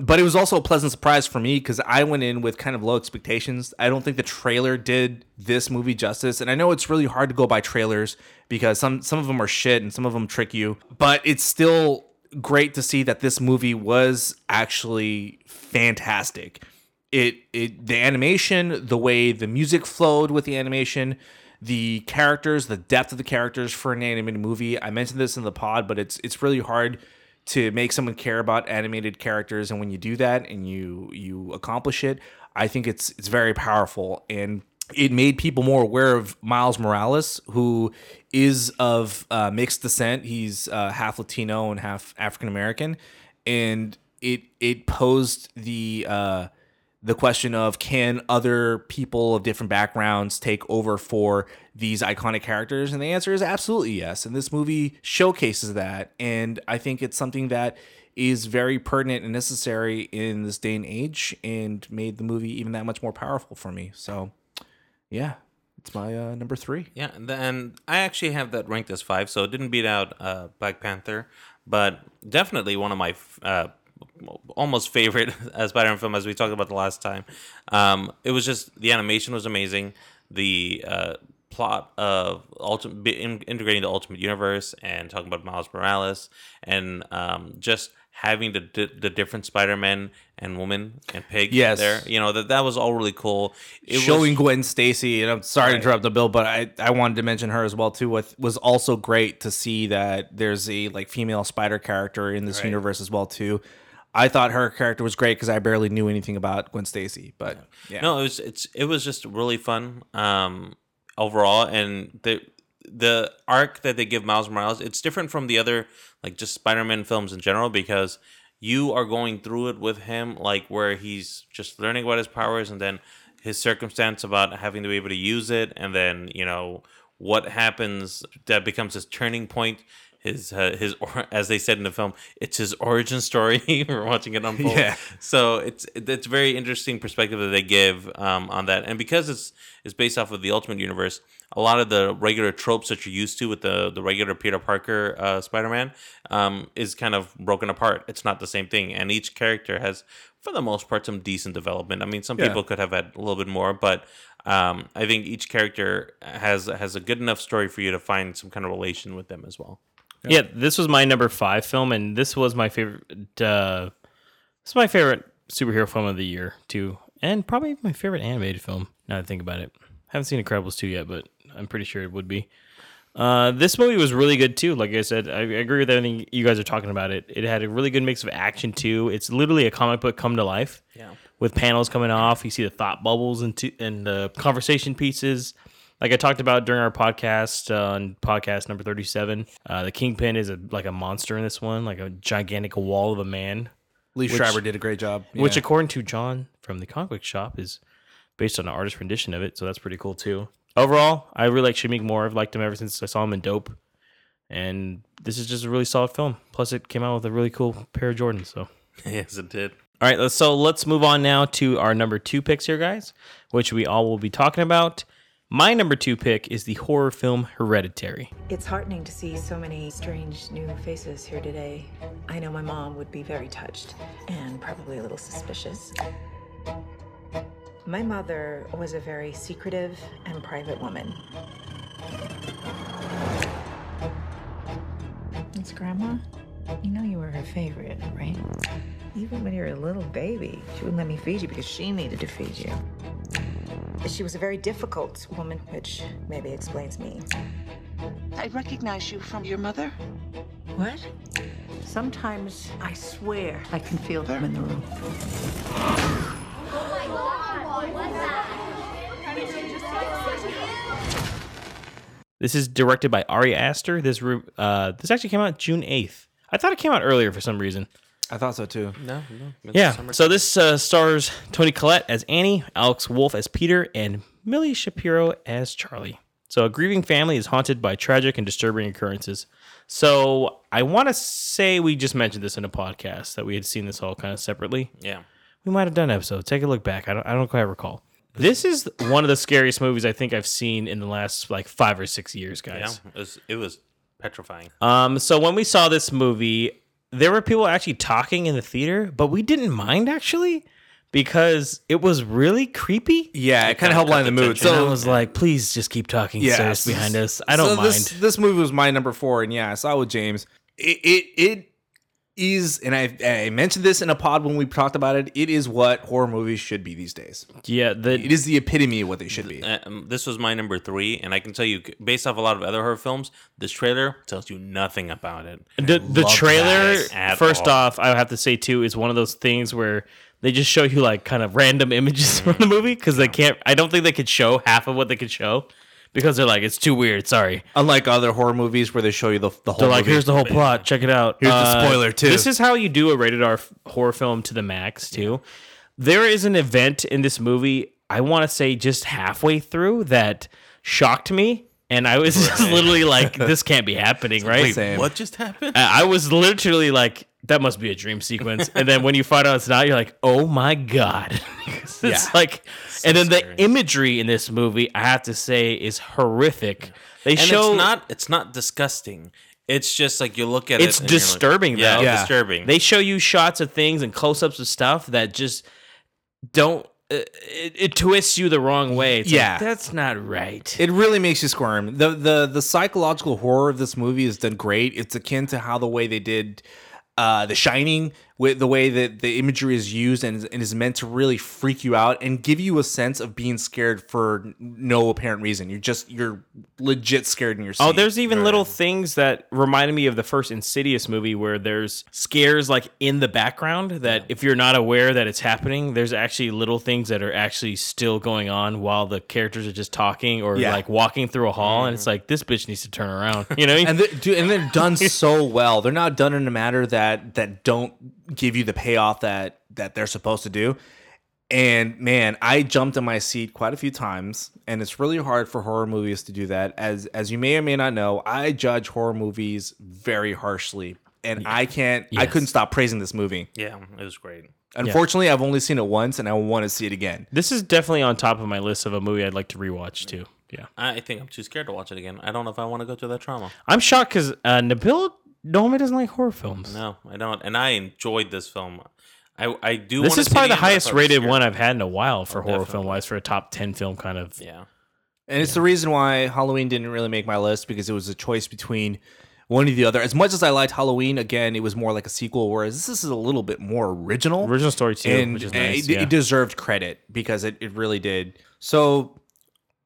But it was also a pleasant surprise for me because I went in with kind of low expectations. I don't think the trailer did this movie justice, and I know it's really hard to go by trailers because some some of them are shit and some of them trick you. But it's still great to see that this movie was actually fantastic. It it the animation, the way the music flowed with the animation, the characters, the depth of the characters for an animated movie. I mentioned this in the pod, but it's it's really hard to make someone care about animated characters and when you do that and you you accomplish it, I think it's it's very powerful and it made people more aware of Miles Morales, who is of uh, mixed descent. He's uh, half Latino and half African American, and it it posed the uh, the question of can other people of different backgrounds take over for these iconic characters? And the answer is absolutely yes. And this movie showcases that. And i think it's something that is very pertinent and necessary in this day and age and made the movie even that much more powerful for me. So yeah it's my uh, number three. Yeah, and I actually have that ranked as five, so it didn't beat out uh, Black Panther, but definitely one of my uh, almost favorite uh, Spider-Man film, as we talked about the last time. Um, it was just the animation was amazing, the uh, plot of integrating the Ultimate Universe and talking about Miles Morales, and um, just having the di- the different Spider-Man and woman and pig Yes. there. You know that that was all really cool. It showing was, Gwen Stacy, and I'm sorry to interrupt the bill, but I, I wanted to mention her as well too. What was also great to see that there's a like female spider character in this Right. universe as well too. I thought her character was great because I barely knew anything about Gwen Stacy, but yeah, No, it was it's it was just really fun um, overall, and the the arc that they give Miles Morales it's different from the other like just Spider-Man films in general because you are going through it with him like where he's just learning about his powers and then his circumstance about having to be able to use it and then you know what happens that becomes his turning point his uh, his or, as they said in the film it's his origin story we're watching it unfold Yeah. so it's it's very interesting perspective that they give um, on that, and because it's it's based off of the Ultimate Universe, a lot of the regular tropes that you're used to with the the regular Peter Parker uh, Spider Man um, is kind of broken apart. It's not the same thing, and each character has, for the most part, some decent development. I mean, some Yeah. people could have had a little bit more, but um, I think each character has has a good enough story for you to find some kind of relation with them as well. Yeah, this was my number five film, and this was my favorite. Uh, this is my favorite superhero film of the year too, and probably my favorite animated film. Now that I think about it, I haven't seen Incredibles two yet, but I'm pretty sure it would be. Uh, this movie was really good too. Like I said, I, I agree with everything you guys are talking about. It it had a really good mix of action too. It's literally a comic book come to life. Yeah. With panels coming off, you see the thought bubbles and t- and the conversation pieces. Like I talked about during our podcast uh, on podcast number thirty seven, uh, the Kingpin is a like a monster in this one, like a gigantic wall of a man. Liev which- Schreiber did a great job. Which, according to John from the comic shop, is based on an artist rendition of it. So that's pretty cool too. Overall, I really like Shameik Moore. I've liked him ever since I saw him in Dope, and this is just a really solid film. Plus, it came out with a really cool pair of Jordans. So yes, it did. all right, so let's move on now to our number two picks here, guys, which we all will be talking about. My number two pick is the horror film Hereditary. It's heartening to see so many strange new faces here today. I know my mom would be very touched and probably a little suspicious. My mother was a very secretive and private woman. It's Grandma. You know you were her favorite, right? Even when you were a little baby, she wouldn't let me feed you because she needed to feed you. She was a very difficult woman, which maybe explains me. I recognize you from your mother. What? Sometimes I swear I can feel them in the room. This is directed by Ari Aster. This uh, this actually came out June eighth. I thought it came out earlier for some reason. I thought so too. No, no. Yeah. summer- So this uh, stars Toni Collette as Annie, Alex Wolff as Peter, and Millie Shapiro as Charlie. So a grieving family is haunted by tragic and disturbing occurrences. So I want to say we just mentioned this in a podcast that we had seen this all kind of separately. Yeah. We might have done an episode. Take a look back. I don't, I don't quite recall. This is one of the scariest movies I think I've seen in the last like five or six years, guys. Yeah, it was, it was petrifying. Um, so when we saw this movie, there were people actually talking in the theater, but we didn't mind actually because it was really creepy. Yeah, it kind of helped line the mood. So So I was like, please just keep talking, yes. behind us. I don't So mind. This, this movie was my number four, and yeah, I saw it with James. It it, it is, and I, I mentioned this in a pod when we talked about it. It is what horror movies should be these days. Yeah, the, it is the epitome of what they should be. Uh, um, this was my number three, and I can tell you, based off a lot of other horror films, this trailer tells you nothing about it. The, the trailer, first all. off, I have to say too, is one of those things where they just show you like kind of random images from the movie because they can't. I don't think they could show half of what they could show because they're like, it's too weird. Sorry. Unlike other horror movies where they show you the, the whole They're like, movie. here's the whole plot. Check it out. Here's the Uh, spoiler, too. This is how you do a rated R f- horror film to the max too. There is an event in this movie. I want to say just halfway through that shocked me, and I was just literally like, "This can't be happening, right?" Wait, what just happened? I I was literally like, that must be a dream sequence. and then when you find out it's not, you're like, oh my God. it's Yeah. like, and then the imagery in this movie, I have to say, is horrific. They and show it's not it's not disgusting. It's just like you look at it's it. and you're like- disturbing yeah, though. it's disturbing. They show you shots of things and close ups of stuff that just don't. Uh, it, it twists you the wrong way. It's like, Yeah. that's not right. It really makes you squirm. The the the psychological horror of this movie is done great. It's akin to how the way they did uh, The Shining, with the way that the imagery is used and, and is meant to really freak you out and give you a sense of being scared for no apparent reason. You're just you're legit scared in your oh, seat. Oh, there's even little things that reminded me of the first Insidious movie where there's scares like in the background that if you're not aware that it's happening, there's actually little things that are actually still going on while the characters are just talking or Yeah. like walking through a hall and it's mm-hmm. like this bitch needs to turn around. You know? what I mean? and they, dude, and they're done so well. They're not done in a manner that that don't give you the payoff that that they're supposed to do. And man, I jumped in my seat quite a few times, and it's really hard for horror movies to do that. As as you may or may not know, I judge horror movies very harshly, and I can't. I couldn't stop praising this movie. yeah, it was great. Unfortunately, I've only seen it once, and I want to see it again. This is definitely on top of my list of a movie I'd like to rewatch too. Yeah. I think I'm too scared to watch it again. I don't know if I want to go through that trauma. I'm shocked because uh, Nabil normally doesn't like horror films. No, I don't. And I enjoyed this film. I I do. This is probably the again, but I highest thought it was rated one I've had in a while for Oh, horror definitely. film wise for a top 10 film kind of. Yeah. And it's the reason why Halloween didn't really make my list because it was a choice between one or the other. As much as I liked Halloween, again, it was more like a sequel, whereas this is a little bit more original. Original story too, and which is uh, nice, it, yeah. it deserved credit because it, it really did. So,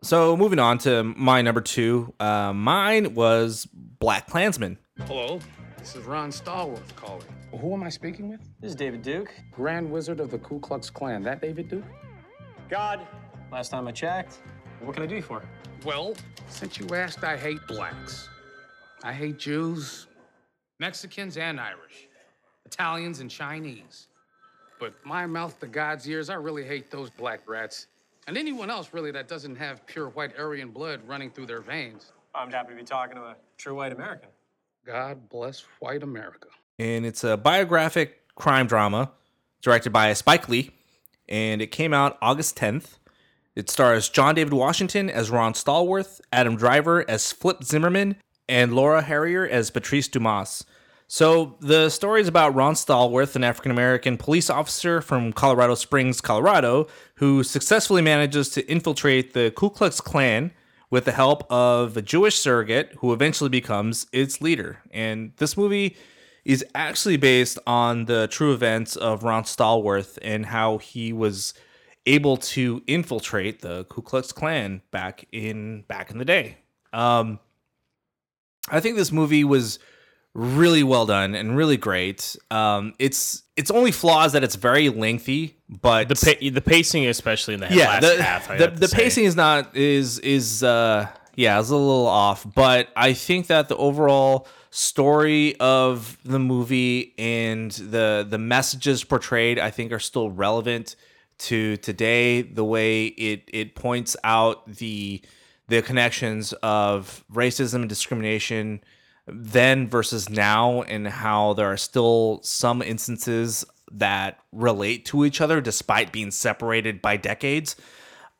so moving on to my number two, uh, mine was BlacKkKlansman. Hello, this is Ron Stallworth calling. Who am I speaking with? This is David Duke, Grand Wizard of the Ku Klux Klan. That David Duke? God, last time I checked. What can I do you for? Well, since you asked, I hate blacks. I hate Jews, Mexicans, and Irish, Italians, and Chinese. But my mouth to God's ears, I really hate those black rats. And anyone else, really, that doesn't have pure white Aryan blood running through their veins. I'm happy to be talking to a true white American. God bless white America. and it's a biographic crime drama directed by Spike Lee, and it came out August 10th. It stars John David Washington as Ron Stallworth, Adam Driver as Flip Zimmerman, and Laura Harrier as Patrice Dumas. So the story is about Ron Stallworth, an African American police officer from Colorado Springs, Colorado, who successfully manages to infiltrate the Ku Klux Klan with the help of a Jewish surrogate who eventually becomes its leader. And this movie is actually based on the true events of Ron Stallworth and how he was able to infiltrate the Ku Klux Klan back in back in the day. Um, I think this movie was really well done and really great. Um, it's its only flaws that it's very lengthy, but the pa- the pacing, especially in the yeah, last the, half, I the, the pacing is not is is uh yeah, it's a little off, but I think that the overall story of the movie and the the messages portrayed I think are still relevant to today the way it it points out the the connections of racism and discrimination then versus now and how there are still some instances that relate to each other despite being separated by decades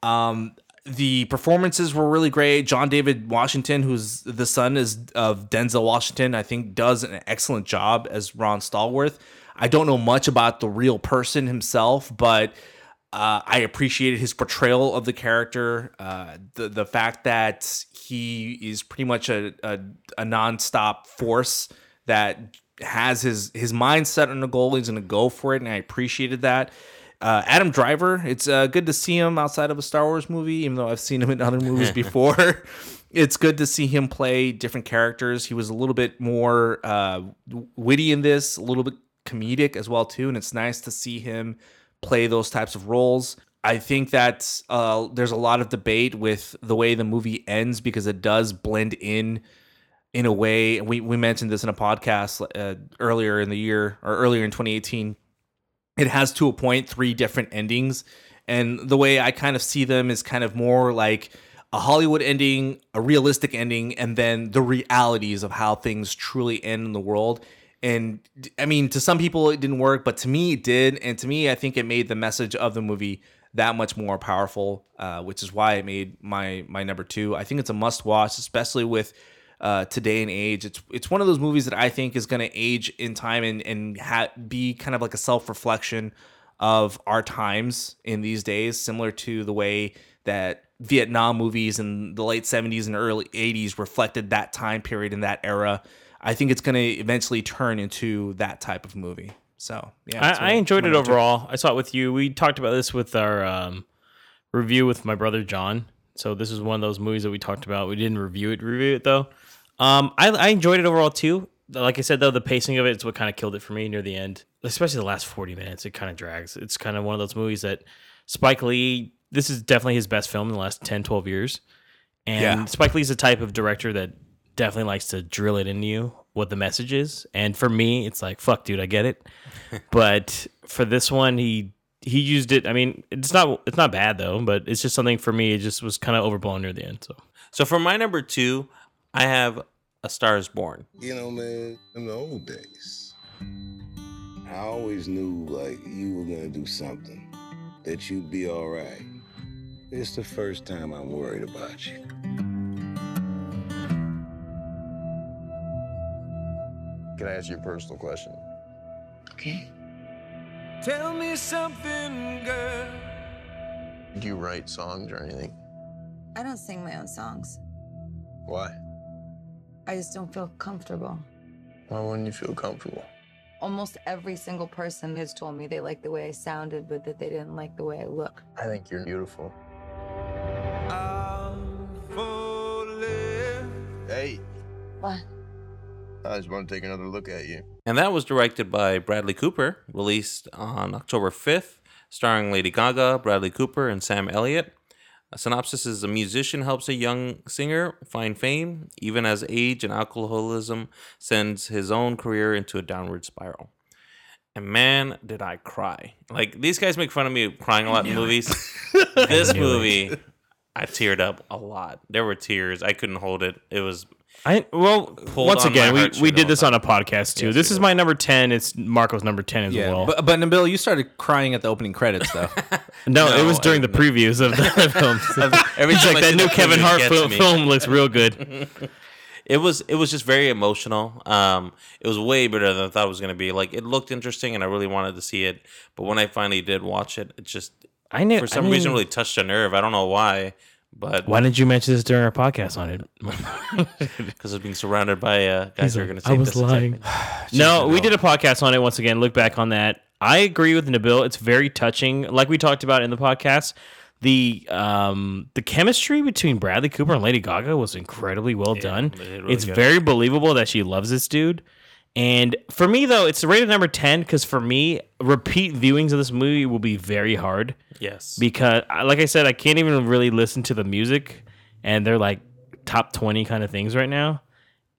um, the performances were really great. John David Washington, who's the son is of Denzel Washington, I think does an excellent job as Ron Stallworth. I don't know much about the real person himself, but uh, I appreciated his portrayal of the character. Uh, the the fact that he is pretty much a, a a nonstop force that has his his mind set on a goal. He's going to go for it, and I appreciated that. Uh, Adam Driver, it's uh, good to see him outside of a Star Wars movie, even though I've seen him in other movies before. it's good to see him play different characters. He was a little bit more uh, witty in this, a little bit comedic as well too, and it's nice to see him play those types of roles. I think that uh, there's a lot of debate with the way the movie ends because it does blend in in a way. We we mentioned this in a podcast uh, earlier in the year or earlier in 2018 it has to a point three different endings and the way i kind of see them is kind of more like a hollywood ending a realistic ending and then the realities of how things truly end in the world and i mean to some people it didn't work but to me it did and to me i think it made the message of the movie that much more powerful uh, which is why it made my my number two i think it's a must watch especially with uh, today and age. It's it's one of those movies that I think is going to age in time and and ha- be kind of like a self reflection of our times in these days, similar to the way that Vietnam movies in the late seventies and early eighties reflected that time period and that era. I think it's going to eventually turn into that type of movie. So yeah, I, I enjoyed it overall. I saw it with you. We talked about this with our um, review with my brother John. So this is one of those movies that we talked about. We didn't review it. Review it though. Um, I, I enjoyed it overall too. Like I said though, the pacing of it is what kind of killed it for me near the end. Especially the last forty minutes, it kind of drags. It's kind of one of those movies that Spike Lee. This is definitely his best film in the last 10, 12 years. And Yeah. Spike Lee's the type of director that definitely likes to drill it into you what the message is. And for me, it's like, fuck, dude, I get it. but for this one, he he used it. I mean, it's not it's not bad though, but it's just something for me. It just was kind of overblown near the end. So So for my number two, I have A Star Is Born. You know, man, in the old days, I always knew like you were gonna do something, that you'd be all right. It's the first time I'm worried about you. Can I ask you a personal question? Okay. Tell me something, girl. Do you write songs or anything? I don't sing my own songs. Why? I just don't feel comfortable. Why wouldn't you feel comfortable? Almost every single person has told me they like the way I sounded, but that they didn't like the way I look. I think you're beautiful. Hey, What? I just want to take another look at you. And that was directed by Bradley Cooper, released on October 5th, starring Lady Gaga, Bradley Cooper, and Sam Elliott. A synopsis is a musician helps a young singer find fame, even as age and alcoholism sends his own career into a downward spiral. And man, did I cry. Like, these guys make fun of me crying a lot in movies. this knew movie, I teared up a lot. There were tears. I couldn't hold it. It was. I well pulled once on again we, we did the this on a podcast too. Yes, this we is my number ten. It's Marco's number ten as Yeah, well. but but Nabil, you started crying at the opening credits though. no, it was during I- the previews of the films. Every He's time like I that new Kevin Hart gets fil- me." film looks real good. it was it was just very emotional. Um, it was way better than I thought it was going to be. Like it looked interesting, and I really wanted to see it. But when I finally did watch it, it just I knew for I some reason really touched a nerve. I don't know why, but Why didn't you mention this during our podcast on it? because of being surrounded by uh, guys He's who are going to say I was this lying. no, we did a podcast on it once again. Look back on that. I agree with Nabil. It's very touching. Like we talked about in the podcast, the um the chemistry between Bradley Cooper and Lady Gaga was incredibly well done. they did really it's good. very believable that she loves this dude. And for me though, it's rated number 10 because for me, repeat viewings of this movie will be very hard. Yes. Because like I said, I can't even really listen to the music and they're like top 20 kind of things right now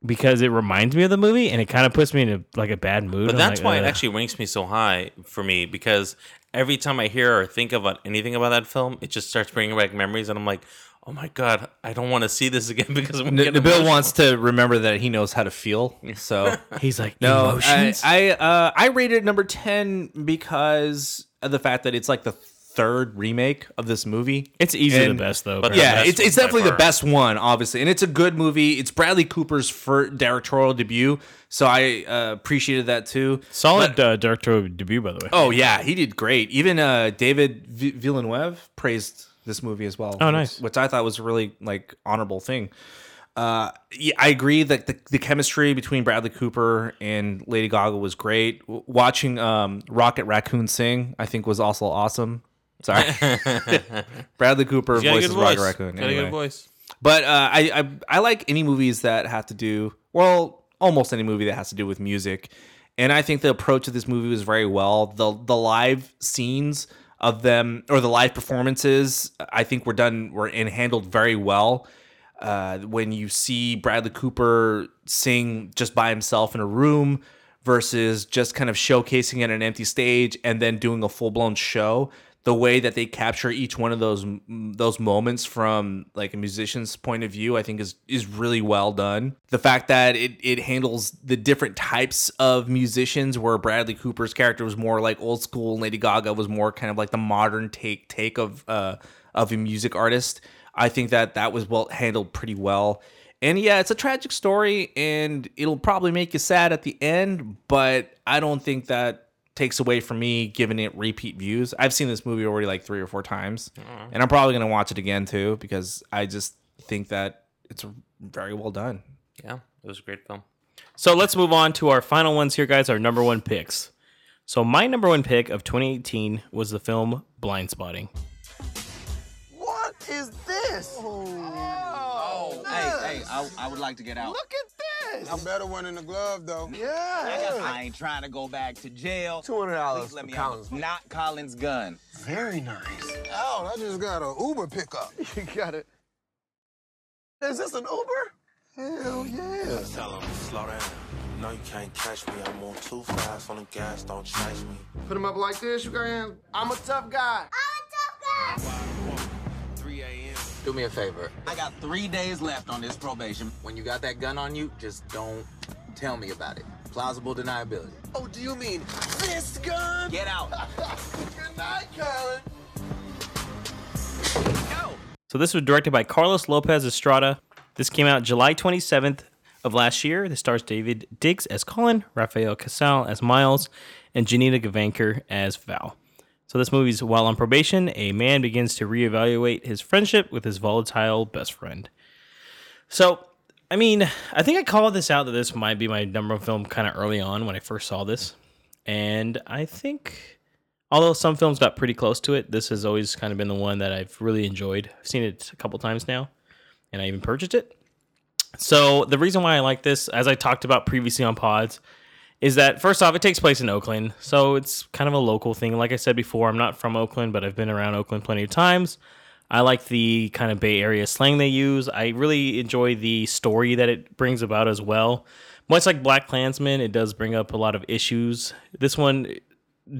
because it reminds me of the movie and it kind of puts me in a, like a bad mood. But I'm that's like, why it actually ranks me so high for me because every time I hear or think about anything about that film, it just starts bringing back memories, and I'm like, oh my god, I don't want to see this again because I'm N- getting Nabil emotional. wants to remember that he knows how to feel. So he's like, no, I, emotions? I uh, I rated it number ten because of the fact that it's like the third remake of this movie. It's easily And- the best though. But yeah, it's, it's definitely the best one, obviously, and it's a good movie. It's Bradley Cooper's first directorial debut, so I uh, appreciated that too. solid uh, directorial debut by the way. Oh yeah, he did great. Even uh, David V- Villeneuve praised this movie as well. Oh, which- nice. Which I thought was a really like honorable thing. Uh, yeah, I agree that the, the chemistry between Bradley Cooper and Lady Gaga was great. W- watching um, Rocket Raccoon sing, I think, was also awesome. Sorry, Bradley Cooper He's got a voices good voice. Raccoon. Got a anyway. good voice. But uh, I, I I like any movies that have to do well, almost any movie that has to do with music. And I think the approach of this movie was very well. The the live scenes of them or the live performances, I think were done were and handled very well. Uh, when you see Bradley Cooper sing just by himself in a room versus just kind of showcasing at an empty stage and then doing a full blown show, the way that they capture each one of those those moments from like a musician's point of view, I think is is really well done. The fact that it it handles the different types of musicians, where Bradley Cooper's character was more like old school, and Lady Gaga was more kind of like the modern take take of uh of a music artist. I think that that was well handled pretty well. And yeah, it's a tragic story and it'll probably make you sad at the end, but I don't think that takes away from me giving it repeat views. I've seen this movie already like 3 or 4 times. Mm-hmm. And I'm probably going to watch it again too because I just think that it's very well done. Yeah, it was a great film. So let's move on to our final ones here, guys. Our number one picks. So my number one pick of 2018 was the film Blindspotting. What is this? Oh, oh hey, hey, I, I would like to get out. Look at this. A better one in the glove, though. I, Yeah. I ain't trying to go back to jail. $200 let for me out. Collins. Not Collins' gun. Very nice. Oh, I just got an Uber pickup. You got it. Is this an Uber? Hell yeah. Tell 'em, slow down. No, you can't catch me. I'm on too fast on the gas. Don't chase me. Put him up like this, you got hands. I'm a tough guy. I'm a tough guy. 3 a.m. Do me a favor. I got three days left on this probation. When you got that gun on you, just don't tell me about it. Plausible deniability. Oh, do you mean this gun? Get out. Good night, Colin. Go. So this was directed by Carlos Lopez Estrada. This came out July 27th of last year. This stars Daveed Diggs as Colin, Rafael Casal as Miles, and Janina Gavankar as Val. So this movie's while on probation, a man begins to reevaluate his friendship with his volatile best friend. So I mean, I think I called this out that this might be my number one film kind of early on when I first saw this. And I think, although some films got pretty close to it, this has always kind of been the one that I've really enjoyed. I've seen it a couple times now, and I even purchased it. So, the reason why I like this, as I talked about previously on pods, is that first off, it takes place in Oakland. So, it's kind of a local thing. Like I said before, I'm not from Oakland, but I've been around Oakland plenty of times. I like the kind of Bay Area slang they use. I really enjoy the story that it brings about as well. Much like BlacKkKlansman, it does bring up a lot of issues. This one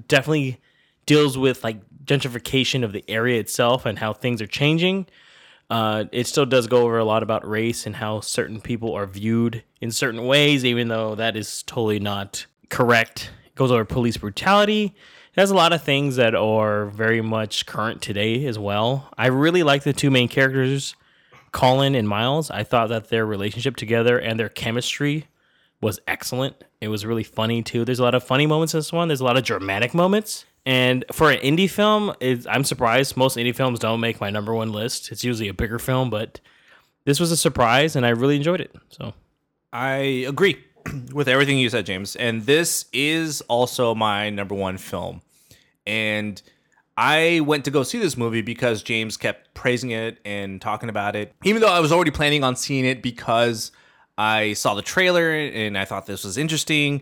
definitely deals with like gentrification of the area itself and how things are changing. Uh, it still does go over a lot about race and how certain people are viewed in certain ways, even though that is totally not correct. It goes over police brutality. It has a lot of things that are very much current today as well. I really like the two main characters, Colin and Miles. I thought that their relationship together and their chemistry was excellent. It was really funny too. There's a lot of funny moments in this one. There's a lot of dramatic moments. And for an indie film, I'm surprised most indie films don't make my number one list. It's usually a bigger film, but this was a surprise, and I really enjoyed it. So I agree with everything you said, James. And this is also my number one film. And I went to go see this movie because James kept praising it and talking about it, even though I was already planning on seeing it because I saw the trailer and I thought this was interesting.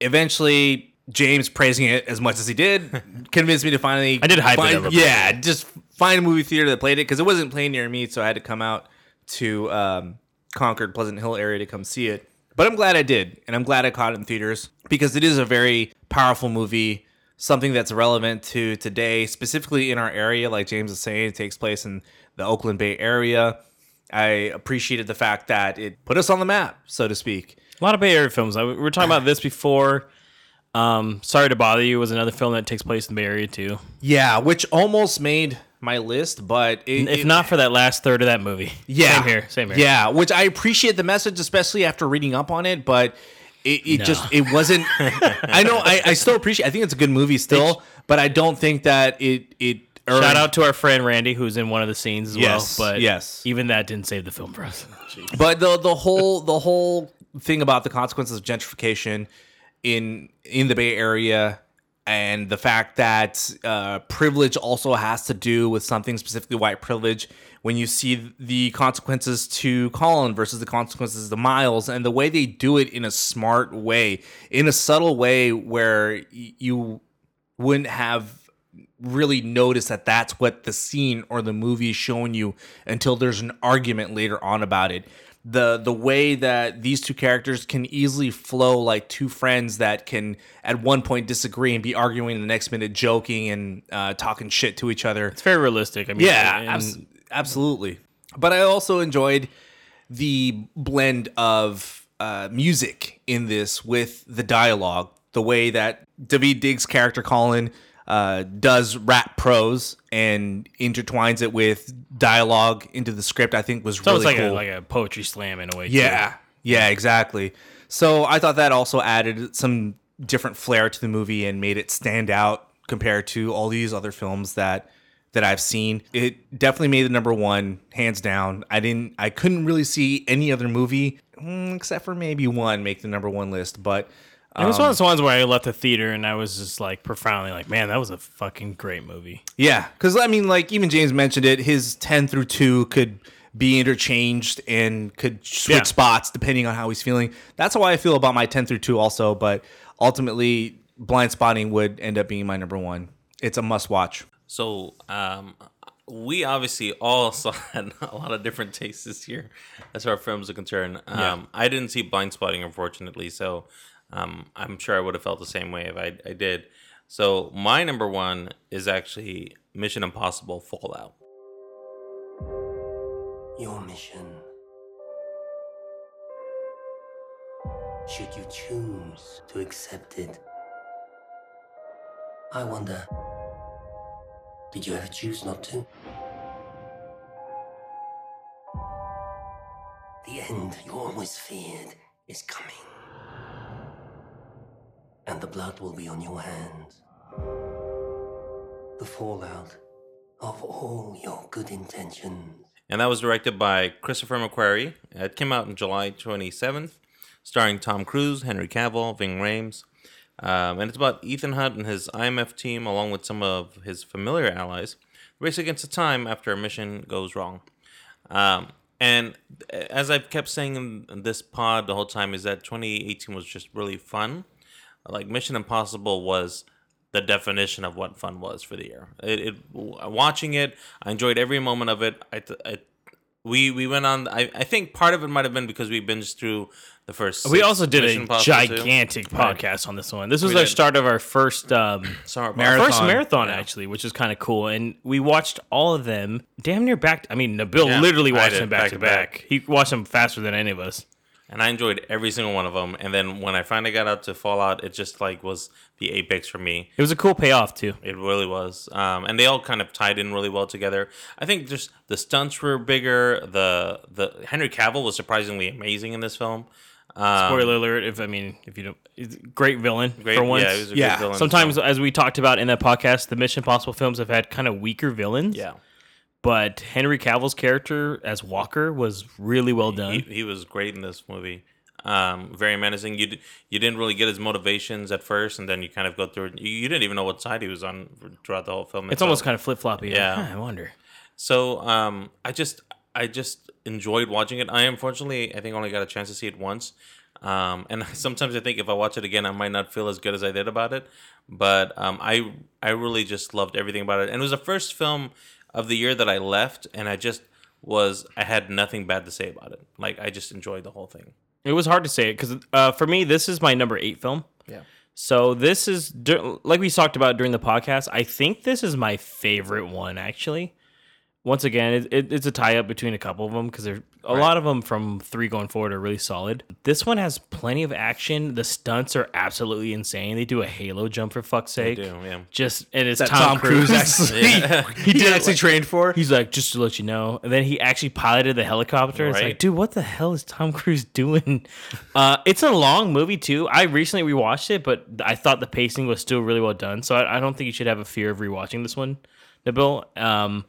Eventually, James praising it as much as he did convinced me to finally. I did hype it find, up. Yeah, just find a movie theater that played it because it wasn't playing near me, so I had to come out to um, Concord, Pleasant Hill area to come see it. But I'm glad I did, and I'm glad I caught it in theaters because it is a very powerful movie, something that's relevant to today, specifically in our area. Like James is saying, it takes place in the Oakland Bay area. I appreciated the fact that it put us on the map, so to speak. A lot of Bay Area films. We were talking about this before. Um, Sorry to Bother You was another film that takes place in the Bay Area too. Yeah, which almost made my list, but it, if it- not for that last third of that movie. Yeah, Same here. Same here. Yeah, which I appreciate the message, especially after reading up on it. But it, it No. just it wasn't. I know. I, I still appreciate. I think it's a good movie still, but I don't think that it it. Shout out to our friend Randy, who's in one of the scenes as Yes, well. But yes. even that didn't save the film for us. But the the whole the whole thing about the consequences of gentrification in in the Bay Area and the fact that uh, privilege also has to do with something specifically white privilege. When you see the consequences to Colin versus the consequences to Miles, and the way they do it in a smart way, in a subtle way, where you wouldn't have really noticed that that's what the scene or the movie is showing you until there's an argument later on about it. The the way that these two characters can easily flow like two friends that can at one point disagree and be arguing the next minute joking and uh, talking shit to each other. It's very realistic. I mean, yeah, and- abs- absolutely. But I also enjoyed the blend of uh, music in this with the dialogue, the way that Daveed Diggs' character Colin uh, does rap prose and intertwines it with dialogue into the script. I think was So really like cool. a like a poetry slam in a way. too. Yeah, yeah, exactly. So I thought that also added some different flair to the movie and made it stand out compared to all these other films that that I've seen. It definitely made the number one, hands down. I didn't, I couldn't really see any other movie mm, except for maybe one make the number one list. But And it was one um, of those ones where I left the theater and I was just like profoundly like, man, that was a fucking great movie. Yeah, because I mean, like even James mentioned it. His ten through two could be interchanged and could switch Yeah. spots depending on how he's feeling. That's how I feel about my ten through two, also. But ultimately, Blindspotting would end up being my number one. It's a must watch. So um, we obviously all saw had a lot of different tastes here as far as films are concerned. Um, Yeah. I didn't see Blindspotting, unfortunately, so um, I'm sure I would have felt the same way if I, I did. So my number one is actually Mission Impossible Fallout. Your mission. Should you choose to accept it? I wonder, did you ever choose not to? The end you always feared is coming. And the blood will be on your hands. The fallout of all your good intentions. and that was directed by Christopher McQuarrie. It came out in July 27th, starring Tom Cruise, Henry Cavill, Ving Rhames. Um, and it's about Ethan Hunt and his IMF team, along with some of his familiar allies, race against the time after a mission goes wrong. Um, and as I've kept saying in this pod the whole time, is that 2018 was just really fun. Like Mission Impossible was the definition of what fun was for the year. It, it watching it, I enjoyed every moment of it. I, I we we went on. I, I think part of it might have been because we binged through the first. We also did Mission a Impossible gigantic podcast on this one. This was We our did. start of our first um, our marathon. first marathon Yeah. actually, which was kind of cool. And we watched all of them damn near back. To, I mean, Nabil Yeah, literally watched them back, back to to back. back. He watched them faster than any of us. And I enjoyed every single one of them. And then when I finally got out to Fallout, it just like was the apex for me. It was a cool payoff too. It really was, um, and they all kind of tied in really well together. I think just the stunts were bigger. The the Henry Cavill was surprisingly amazing in this film. Um, Spoiler alert! If I mean, if you don't, it's a great villain Great- for once. yeah, he was a great villain, Sometimes, as we talked about in that podcast, the Mission Impossible films have had kind of weaker villains. Yeah. But Henry Cavill's character as Walker was really well done. He, he was great in this movie. Um, very menacing. You d- you didn't really get his motivations at first, and then you kind of go through it. You, you didn't even know what side he was on throughout the whole film. it's almost kind of flip floppy. Yeah. I wonder. So um, I just I just enjoyed watching it. I unfortunately I think only got a chance to see it once. Um, and sometimes I think if I watch it again, I might not feel as good as I did about it. But um, I I really just loved everything about it, and it was the first film of the year that I left, and I just was I had nothing bad to say about it. Like I just enjoyed the whole thing. It was hard to say it because uh, for me, this is my number eight film. Yeah. So this is like we talked about during the podcast. I think this is my favorite one actually. Once again, it, it, it's a tie up between a couple of them because there's a Right. lot of them from three going forward are really solid. This one has plenty of action. The stunts are absolutely insane. They do a halo jump for fuck's sake. They sake. do, yeah. Just and it's Tom, Tom Cruise. Cruise actually- Yeah. he did actually like- trained for. He's like, just to let you know. And then he actually piloted the helicopter. It's like, dude, what the hell is Tom Cruise doing? Uh, it's a long movie too. I recently rewatched it, but I thought the pacing was still really well done. So I, I don't think you should have a fear of rewatching this one, Nabil. Um,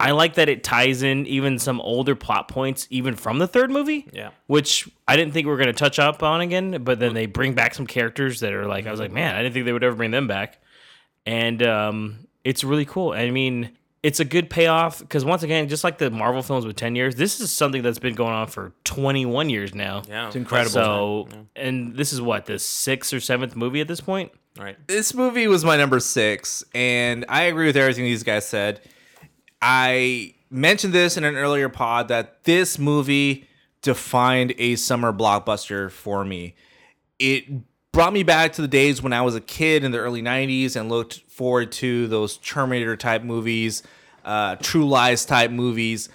I like that it ties in even some older plot points, even from the third movie. Yeah. Which I didn't think we were going to touch up on again, but then they bring back some characters that are like, I was like, man, I didn't think they would ever bring them back. And um, it's really cool. I mean, it's a good payoff because once again, just like the Marvel films with 10 years, this is something that's been going on for 21 years now. Yeah, It's incredible. So, and this is what, the sixth or seventh movie at this point? Right. This movie was my number six, and I agree with everything these guys said. I mentioned this in an earlier pod that this movie defined a summer blockbuster for me. It brought me back to the days when I was a kid in the early 90s and looked forward to those Terminator type movies, uh, True Lies type movies.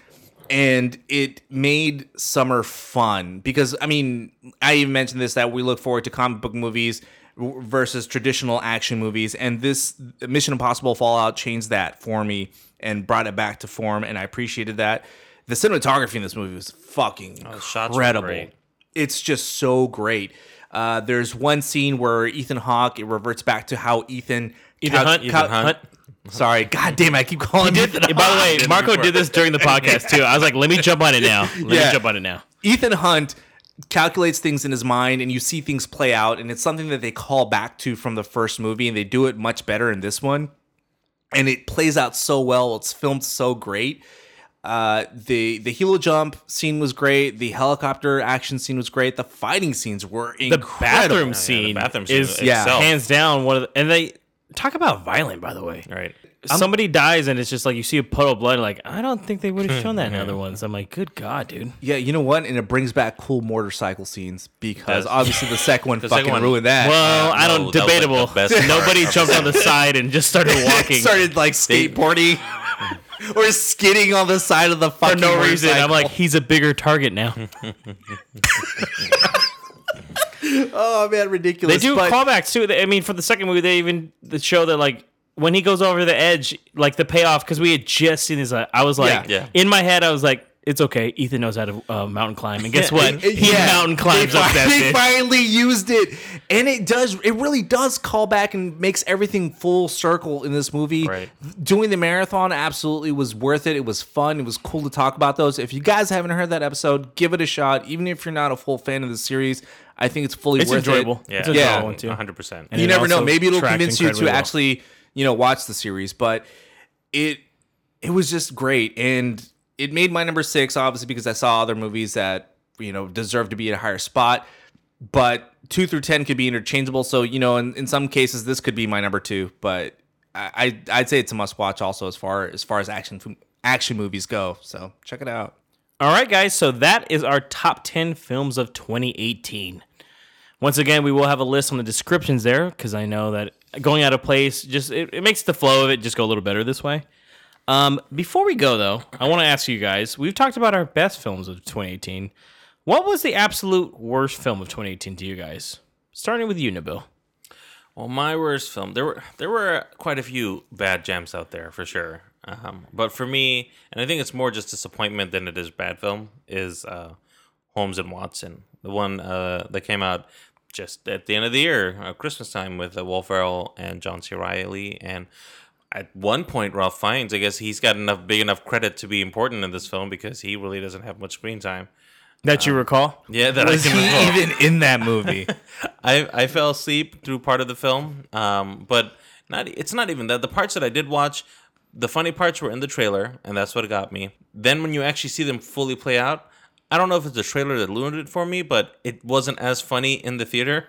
And it made summer fun because, I mean, I even mentioned this that we look forward to comic book movies versus traditional action movies. And this Mission Impossible Fallout changed that for me and brought it back to form. And I appreciated that. The cinematography in this movie was fucking Oh, incredible. It's just so great. Uh, there's one scene where Ethan Hawke it reverts back to how Ethan Ethan cal- Hunt? cal- Ethan Hunt? Sorry, God damn, it, I keep calling. Did, Ethan by the way, Marco did this during the podcast too. I was like, let me jump on it now. Let me jump on it now. Ethan Hunt calculates things in his mind and you see things play out and it's something that they call back to from the first movie and they do it much better in this one and it plays out so well. It's filmed so great. Uh, the the helo jump scene was great. The helicopter action scene was great. The fighting scenes were incredible. the bathroom scene the bathroom scene is itself. hands down one of the, and they talk about violent by the way. Right. Somebody dies and it's just like you see a puddle of blood like i don't think they would have hmm, shown that in other ones. I'm like good god dude. Yeah you know what? And it brings back cool motorcycle scenes because Does. obviously the second one The fucking second one- ruined that. Well i don't that was, like, the debatable. best nobody of jumped on the side and just started walking. started like skateboarding. Or skidding on the side of the for fucking no reason. I'm motorcycle. like he's a bigger target now. Oh man, ridiculous. they do but- callbacks too. I mean for the second movie they even the show that like when he goes over the edge like the payoff because we had just seen this uh, i was like Yeah. Yeah. in my head i was like it's okay. Ethan knows how to uh, mountain climb, and guess what? He yeah. mountain climbs they up that finally, bitch. finally used it, and it does. It really does call back and makes everything full circle in this movie. Right. Doing the marathon absolutely was worth it. It was fun. It was cool to talk about those. If you guys haven't heard that episode, give it a shot. Even if you're not a full fan of the series, I think it's fully It's worth enjoyable. it. Yeah, It's a yeah. enjoyable one, too. 100%. And you it never know. also Maybe it'll tracked convince you to incredibly well. actually, you know, watch the series. But it it was just great, and it made my number six obviously because I saw other movies that you know deserve to be at a higher spot. But two through ten could be interchangeable. So you know, in, in some cases, this could be my number two. But I I- I'd say it's a must watch also as far as far as action action movies go. So check it out. All right, guys. So that is our top 10 films of 2018. Once again, we will have a list on the descriptions there because I know that going out of place just it, it makes the flow of it just go a little better this way. Um, before we go though, I want to ask you guys. We've talked about our best films of 2018. What was the absolute worst film of 2018 to you guys? Starting with you, Nabil. Well, my worst film. There were there were quite a few bad gems out there for sure. Um, but for me, and I think it's more just disappointment than it is bad film. Is uh, Holmes and Watson, the one uh, that came out just at the end of the year, uh, Christmas time, with uh, Will Ferrell and John C. Reilly. And at one point, Ralph Fiennes, I guess he's got enough big enough credit to be important in this film because he really doesn't have much screen time. That you recall? Yeah, that Was I can he recall. even in that movie? I I fell asleep through part of the film, um, but not. It's not even that. The parts that I did watch, the funny parts were in the trailer, and that's what got me. Then when you actually see them fully play out, I don't know if it's the trailer that ruined it for me, but it wasn't as funny in the theater.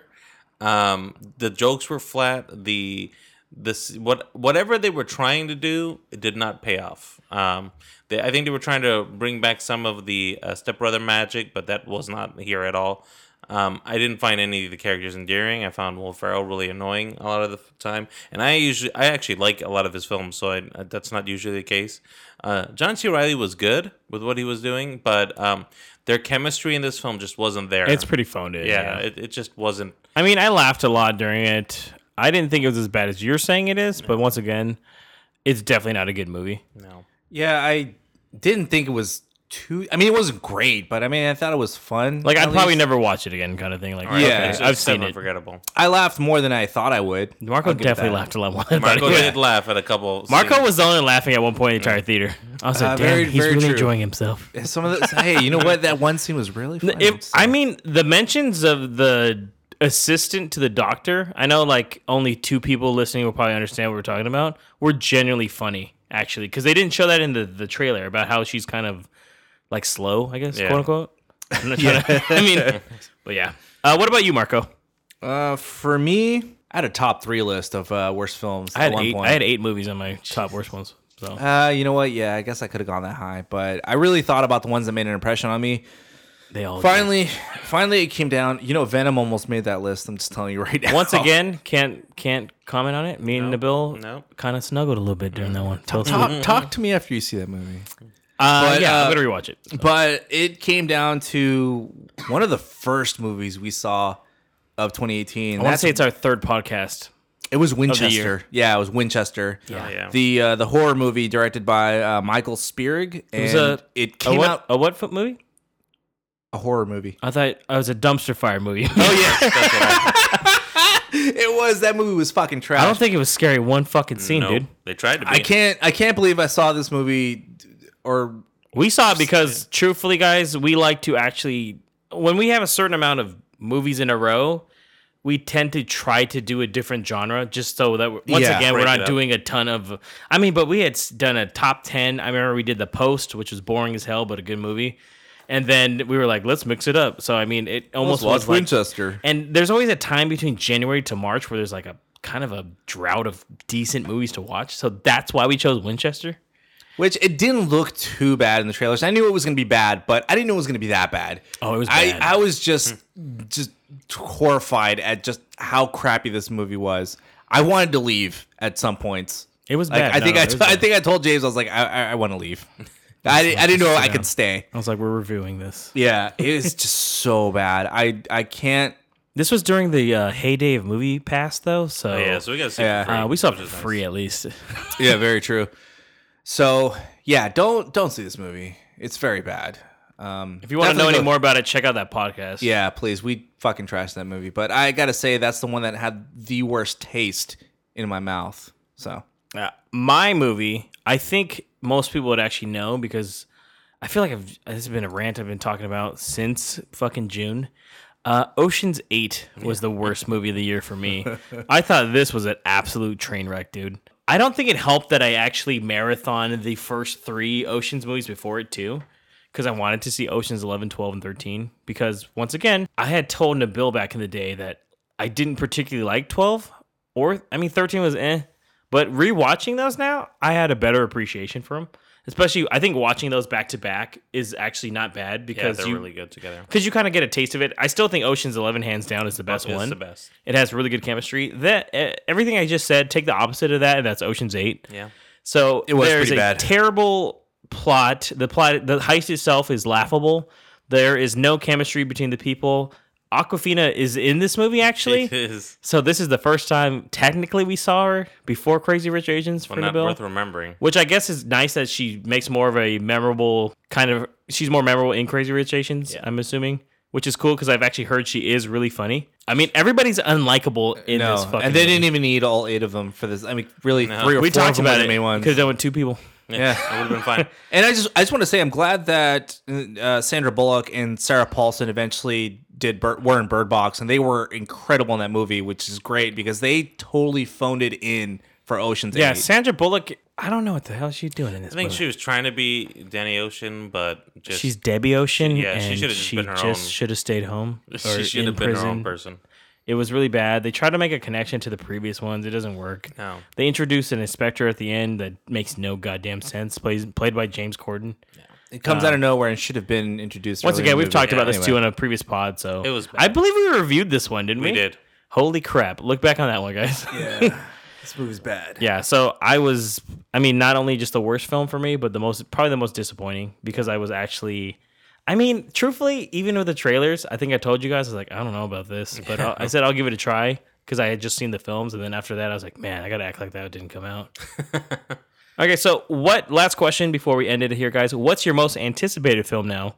Um, the jokes were flat. The this what whatever they were trying to do, it did not pay off. Um, they, I think they were trying to bring back some of the uh, stepbrother magic, but that was not here at all. Um, I didn't find any of the characters endearing. I found Will Ferrell really annoying a lot of the time, and I usually, I actually like a lot of his films, so I, that's not usually the case. Uh, John C. Reilly was good with what he was doing, but um, their chemistry in this film just wasn't there. It's pretty phoned in, Yeah, yeah. It, it just wasn't. I mean, I laughed a lot during it. I didn't think it was as bad as you're saying it is, but once again, it's definitely not a good movie. No. Yeah, I didn't think it was too. I mean, it wasn't great, but I mean, I thought it was fun. Like I'd at probably least. never watch it again, kind of thing. Like, Right, yeah, okay. It's I've just seen it. forgettable. I laughed more than I thought I would. Marco I'll give it definitely that. laughed a lot more. Than Marco I did laugh at a couple. Marco scenes. was the only laughing at one point in the entire theater. I was like, Uh, damn, very- he's very really true. enjoying himself. Some of the hey, you know what? That one scene was really funny. If, I mean, the mentions of the assistant to the doctor, I know like only two people listening will probably understand what we're talking about, were genuinely funny, actually, because they didn't show that in the, the trailer about how she's kind of like slow, I guess, Yeah. quote unquote. I'm not trying to, I mean, but yeah. Uh, what about you, Marco? Uh, for me, I had a top three list of uh, worst films. I had at one eight. point. I had eight movies on my top worst ones. So Uh, you know what? Yeah, I guess I could have gone that high, but I really thought about the ones that made an impression on me. they all Finally, finally, it came down. You know, Venom almost made that list. I'm just telling you right now. Once again, can't can't comment on it. Me and Nabil no. kind of snuggled a little bit during that one. Tell talk, talk to me after you see that movie. Uh, But, yeah, uh, I'm gonna rewatch it. But it came down to one of the first movies we saw of 2018. I want to say it's our third podcast. It was. Winchester. Yeah, it was Winchester. Yeah. yeah. The uh, the horror movie directed by uh, Michael Spierig. It was a it a came what, out a what foot movie? a horror movie. I thought it was a dumpster fire movie. Oh yeah, it was. That movie was fucking trash. I don't think it was scary one fucking scene, No, dude. They tried to. Be. I can't. I can't believe I saw this movie. Or We saw it because, truthfully, guys, we like to actually when we have a certain amount of movies in a row, we tend to try to do a different genre just so that once Yeah, again we're not doing a ton of. I mean, but we had done a top ten. I remember we did the Post, which was boring as hell, but a good movie. And then we were like, let's mix it up. So I mean, it almost was like, Winchester. And there's always a time between January to March where there's like a kind of a drought of decent movies to watch. So that's why we chose Winchester. Which it didn't look too bad in the trailers. I knew it was going to be bad, but I didn't know it was going to be that bad. Oh, it was I bad. I was just just horrified at just how crappy this movie was. I wanted to leave at some points. It was Like, bad. I No, think no, I it was t- I think I told James I was like I I, I want to leave. I, di- I didn't know I could stay. I was like, we're reviewing this. Yeah, it was just so bad. I I can't. This was during the uh, heyday of Movie Pass, though. So Oh, yeah, so we got to see. Yeah. it for free, uh, we saw it which for is free nice. at least. Yeah, very true. So yeah, don't don't see this movie. It's very bad. Um, If you want to know any go- more about it, check out that podcast. Yeah, please. We fucking trashed that movie, but I gotta say that's the one that had the worst taste in my mouth. So Uh, my movie, I think most people would actually know because I feel like I've this has been a rant I've been talking about since fucking June. Uh, Ocean's Eight was the worst movie of the year for me. I thought this was an absolute train wreck, dude. I don't think it helped that I actually marathoned the first three Ocean's movies before it too, because I wanted to see Ocean's 11, 12, and 13. Because once again, I had told Nabil back in the day that I didn't particularly like 12, or I mean 13 was eh. But rewatching those now, I had a better appreciation for them. Especially, I think watching those back to back is actually not bad because yeah, they're you, really good together. because you kind of get a taste of it. I still think Ocean's Eleven hands down is the best It's one. the best. It has really good chemistry. That uh, everything I just said, take the opposite of that, and that's Ocean's Eight. Yeah. So It was there's pretty a bad. terrible plot. The plot, the heist itself is laughable. There is no chemistry between the people. Awkwafina is in this movie actually. It is. So this is the first time technically we saw her before Crazy Rich Asians Well, for not Nabil. worth remembering. Which I guess is nice that she makes more of a memorable kind of. She's more memorable in Crazy Rich Asians. I'm assuming, which is cool because I've actually heard she is really funny. I mean, everybody's unlikable in no, this fucking. and they movie. didn't even need all eight of them for this. I mean, really, No. three or we four talked of them about the it. main ones. Could have done with two people. Yeah, that would have been fine. And I just I just want to say I'm glad that uh, Sandra Bullock and Sarah Paulson eventually did Bird, were in Bird Box, and they were incredible in that movie, which is great because they totally phoned it in for Ocean's Yeah, Eight. Sandra Bullock. I don't know what the hell she's doing in this. I think movie. she was trying to be Danny Ocean, but just she's Debbie Ocean. Yeah, she should have just she been her just own. should have stayed home. She should have been her prison. own person. It was really bad. They tried to make a connection to the previous ones. It doesn't work. No. They introduced an inspector at the end that makes no goddamn sense. Plays played by James Corden. Yeah. It comes Uh, out of nowhere and should have been introduced. Once earlier in again, we've talked about Yeah, this too in a previous pod. So It was I believe we reviewed this one, didn't we? We did. Holy crap! Look back on that one, guys. Yeah, this movie's bad. Yeah, so I was I mean not only just the worst film for me, but the most probably the most disappointing because I was actually I mean, truthfully, even with the trailers, I think I told you guys I was like, I don't know about this, but I'll, I said I'll give it a try because I had just seen the films and then after that I was like, man, I got to act like that didn't come out. okay, so what last question before we end it here guys, what's your most anticipated film now?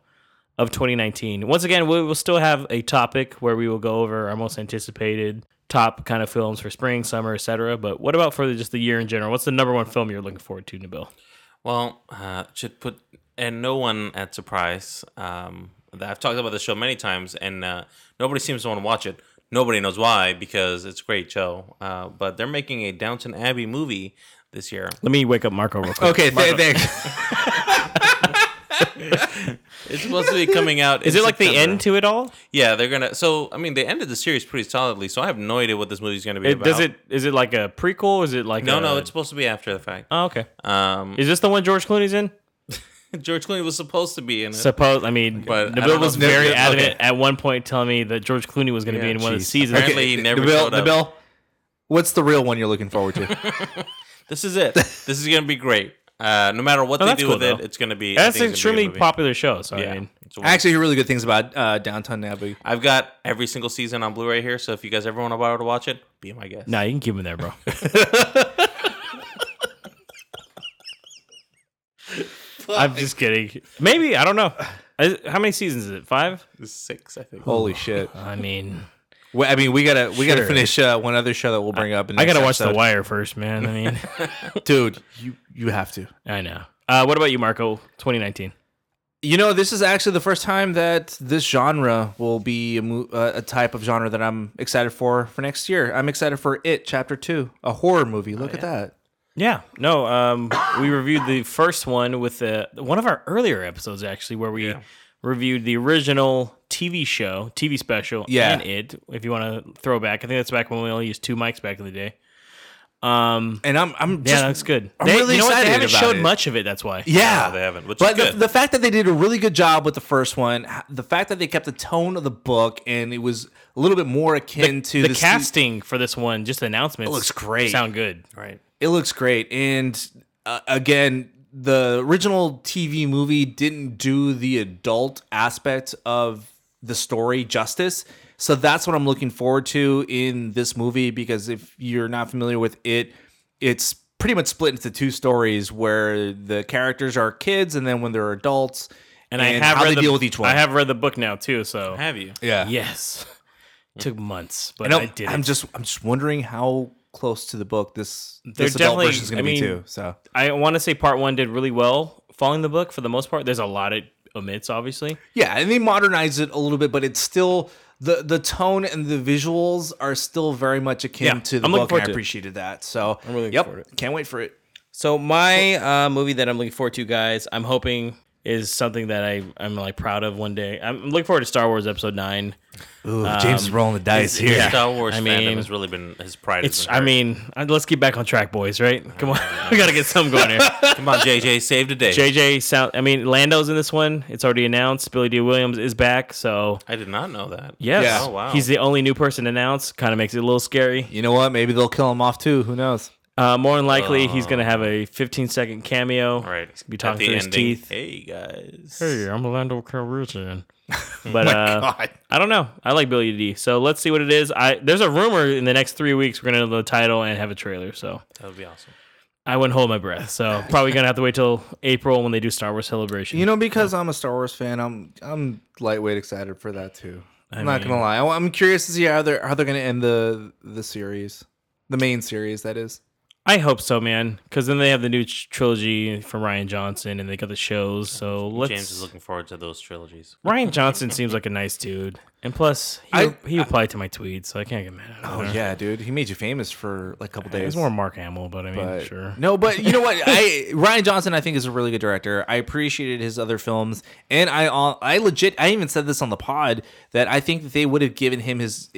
Of 2019. Once again, we will still have a topic where we will go over our most anticipated top kind of films for spring, summer, etc. But what about for just the year in general? What's the number one film you're looking forward to, Nabil? Well, uh, should put and no one at surprise. Um, that I've talked about the show many times, and uh, nobody seems to want to watch it. Nobody knows why because it's a great show. Uh, but they're making a Downton Abbey movie this year. Let me wake up Marco real quick. Okay, th- Marco- thanks. It's supposed to be coming out. Is in it like the end to it all? Yeah, they're gonna. So I mean, they ended the series pretty solidly. So I have no idea what this movie's gonna be It, about. does it? Is it like a prequel? Is it like No, a, no, it's supposed to be after the fact. Oh, okay. Um, Is this the one George Clooney's in? George Clooney was supposed to be in it. Suppose I mean, But I Nabil don't was know if- very Okay. adamant at one point, telling me that George Clooney was going to be Yeah, in one of the seasons. Apparently he never Nabil, showed up. Nabil, what's the real one you're looking forward to? This is it. this is gonna be great. Uh, no matter what Oh, they do cool, with it, it's gonna be. That's an it's be a extremely popular show. So Yeah. I mean, It's actually hear really good things about uh, Downton Abbey. I've got every single season on Blu-ray here. So if you guys ever want to borrow to watch it, be my guest. nah, you can keep them there, bro. I'm just kidding. Maybe I don't know. How many seasons is it? Five? Six, I think. Holy shit! I mean, Well, I mean, we gotta we gotta Sure. finish uh, one other show that we'll bring up. In I next gotta watch episode. The Wire first, man. I mean, dude. You you have to. I know. Uh, what about you, Marco? 2019. You know, this is actually the first time that this genre will be a, mo- uh, a type of genre that I'm excited for for next year. I'm excited for It Chapter Two, a horror movie. Look at that. Yeah, no. Um, we reviewed the first one with the one of our earlier episodes actually, where we reviewed the original TV show, TV special, Yeah. and it. If you want to throw back, I think that's back when we only used two mics back in the day. Um, and I'm I'm yeah, that's good. I'm They- really you know what? They excited haven't about showed it. much of it. That's why. Yeah, No, they haven't, which but is the, good. the fact that they did a really good job with the first one, the fact that they kept the tone of the book, and it was a little bit more akin to the the casting for this one, just the announcements, It looks great. Sound good, right? It looks great, and uh, again, the original TV movie didn't do the adult aspect of the story justice. So that's what I'm looking forward to in this movie because if you're not familiar with it, it's pretty much split into two stories where the characters are kids and then when they're adults And, I have how read they the, deal with each one. I have read the book now too. So Have you? Yeah. Yes. Took months, but I'm, I did. I'm it. just I'm just wondering how close to the book this They're this adult definitely. version is going I to mean, be too. So I want to say part one did really well following the book for the most part. There's a lot it omits, obviously. yeah, and they modernized it a little bit, but it's still the the tone and the visuals are still very much akin Yeah, to the I'm looking book. forward And I to it. appreciated that. So I'm really looking yep, forward to it. can't wait for it. So my uh, movie that I'm looking forward to, guys, I'm hoping is something that I I'm like proud of one day. I'm looking forward to Star Wars Episode Nine. Ooh, James is rolling the dice His here. Star Wars I fandom mean, has really been his pride. It's. I mean, uh, let's get back on track, boys. Right? Come on, we gotta get some going here. Come on, JJ, save the day. JJ sound. I mean, Lando's in this one. It's already announced. Billy Dee Williams is back. So I did not know that. yes, Yeah. Oh wow. he's the only new person announced. Kind of makes it a little scary. You know what? Maybe they'll kill him off too. Who knows? Uh, more than likely, he's gonna have a 15 second cameo. right. He's gonna be At talking the through his ending, teeth. Hey guys. Hey, I'm Lando Calrissian. But my uh, God. I don't know. I like Billy Dee So let's see what it is. I there's a rumor in the next three weeks we're gonna know the title and have a trailer. So That would be awesome. I wouldn't hold my breath. So probably gonna have to wait till April when they do Star Wars Celebration. You know, because I'm a Star Wars fan, I'm I'm lightweight excited for that too. I'm not mean- gonna lie. I- I'm curious to see how they're how they're gonna end the the series, the main series. That is. I hope so, man. Because then they have the new tr- trilogy from Rian Johnson, and they got the shows. So let's. James is looking forward to those trilogies. Rian Johnson seems like a nice dude, and plus he I- he replied to my tweet, so I can't get mad. At him. Oh him. yeah, dude, he made you famous for like a couple days. It's more Mark Hamill, but I mean, but sure. no, but you know what? I Rian Johnson, I think, is a really good director. I appreciated his other films, and I I legit, I even said this on the pod that I think that they would have given him his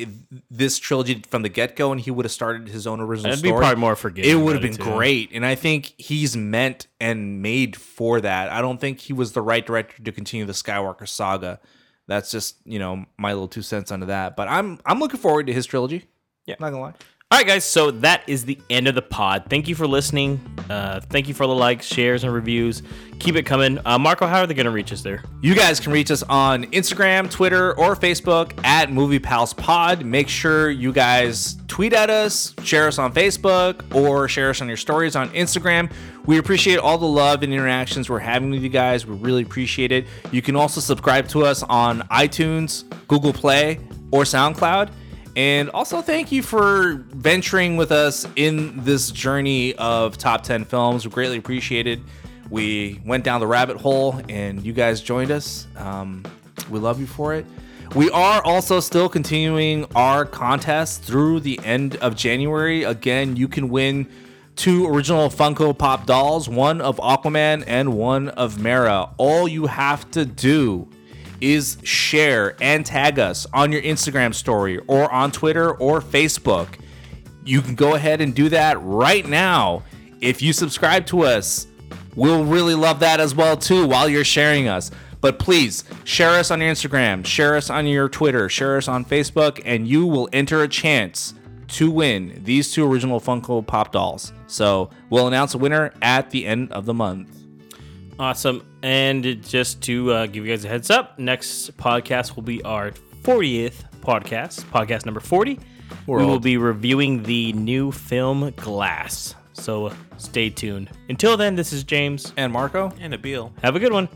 this trilogy from the get go, and he would have started his own original I'd be probably more forgiving It would have been too. great, and I think he's meant and made for that. I don't think he was the right director to continue the Skywalker saga. That's just you know my little two cents onto that. But I'm I'm looking forward to his trilogy. Yeah. not gonna lie. All right, guys. So that is the end of the pod. Thank you for listening. Uh, thank you for the likes, shares, and reviews. Keep it coming. Uh, Marco, how are they going to reach us there? You guys can reach us on Instagram, Twitter, or Facebook at Movie Pals Pod. Make sure you guys tweet at us, share us on Facebook, or share us on your stories on Instagram. We appreciate all the love and interactions we're having with you guys. We really appreciate it. You can also subscribe to us on iTunes, Google Play, or SoundCloud. And also, thank you for venturing with us in this journey of top 10 films. We greatly appreciate it. We went down the rabbit hole and you guys joined us. Um, we love you for it. We are also still continuing our contest through the end of January. Again, you can win two original Funko Pop dolls, one of Aquaman and one of Mera. All you have to do is share and tag us on your Instagram story or on Twitter or Facebook. You can go ahead and do that right now. If you subscribe to us, we'll really love that as well too while you're sharing us. But please share us on your Instagram, share us on your Twitter, share us on Facebook, and you will enter a chance to win these two original Funko Pop dolls. So we'll announce a winner at the end of the month. Awesome. And just to uh, give you guys a heads up, next podcast will be our 40th podcast, podcast number 40. We're we will be reviewing the new film Glass. So stay tuned. Until then, this is James and Marco And Nabil. Have a good one.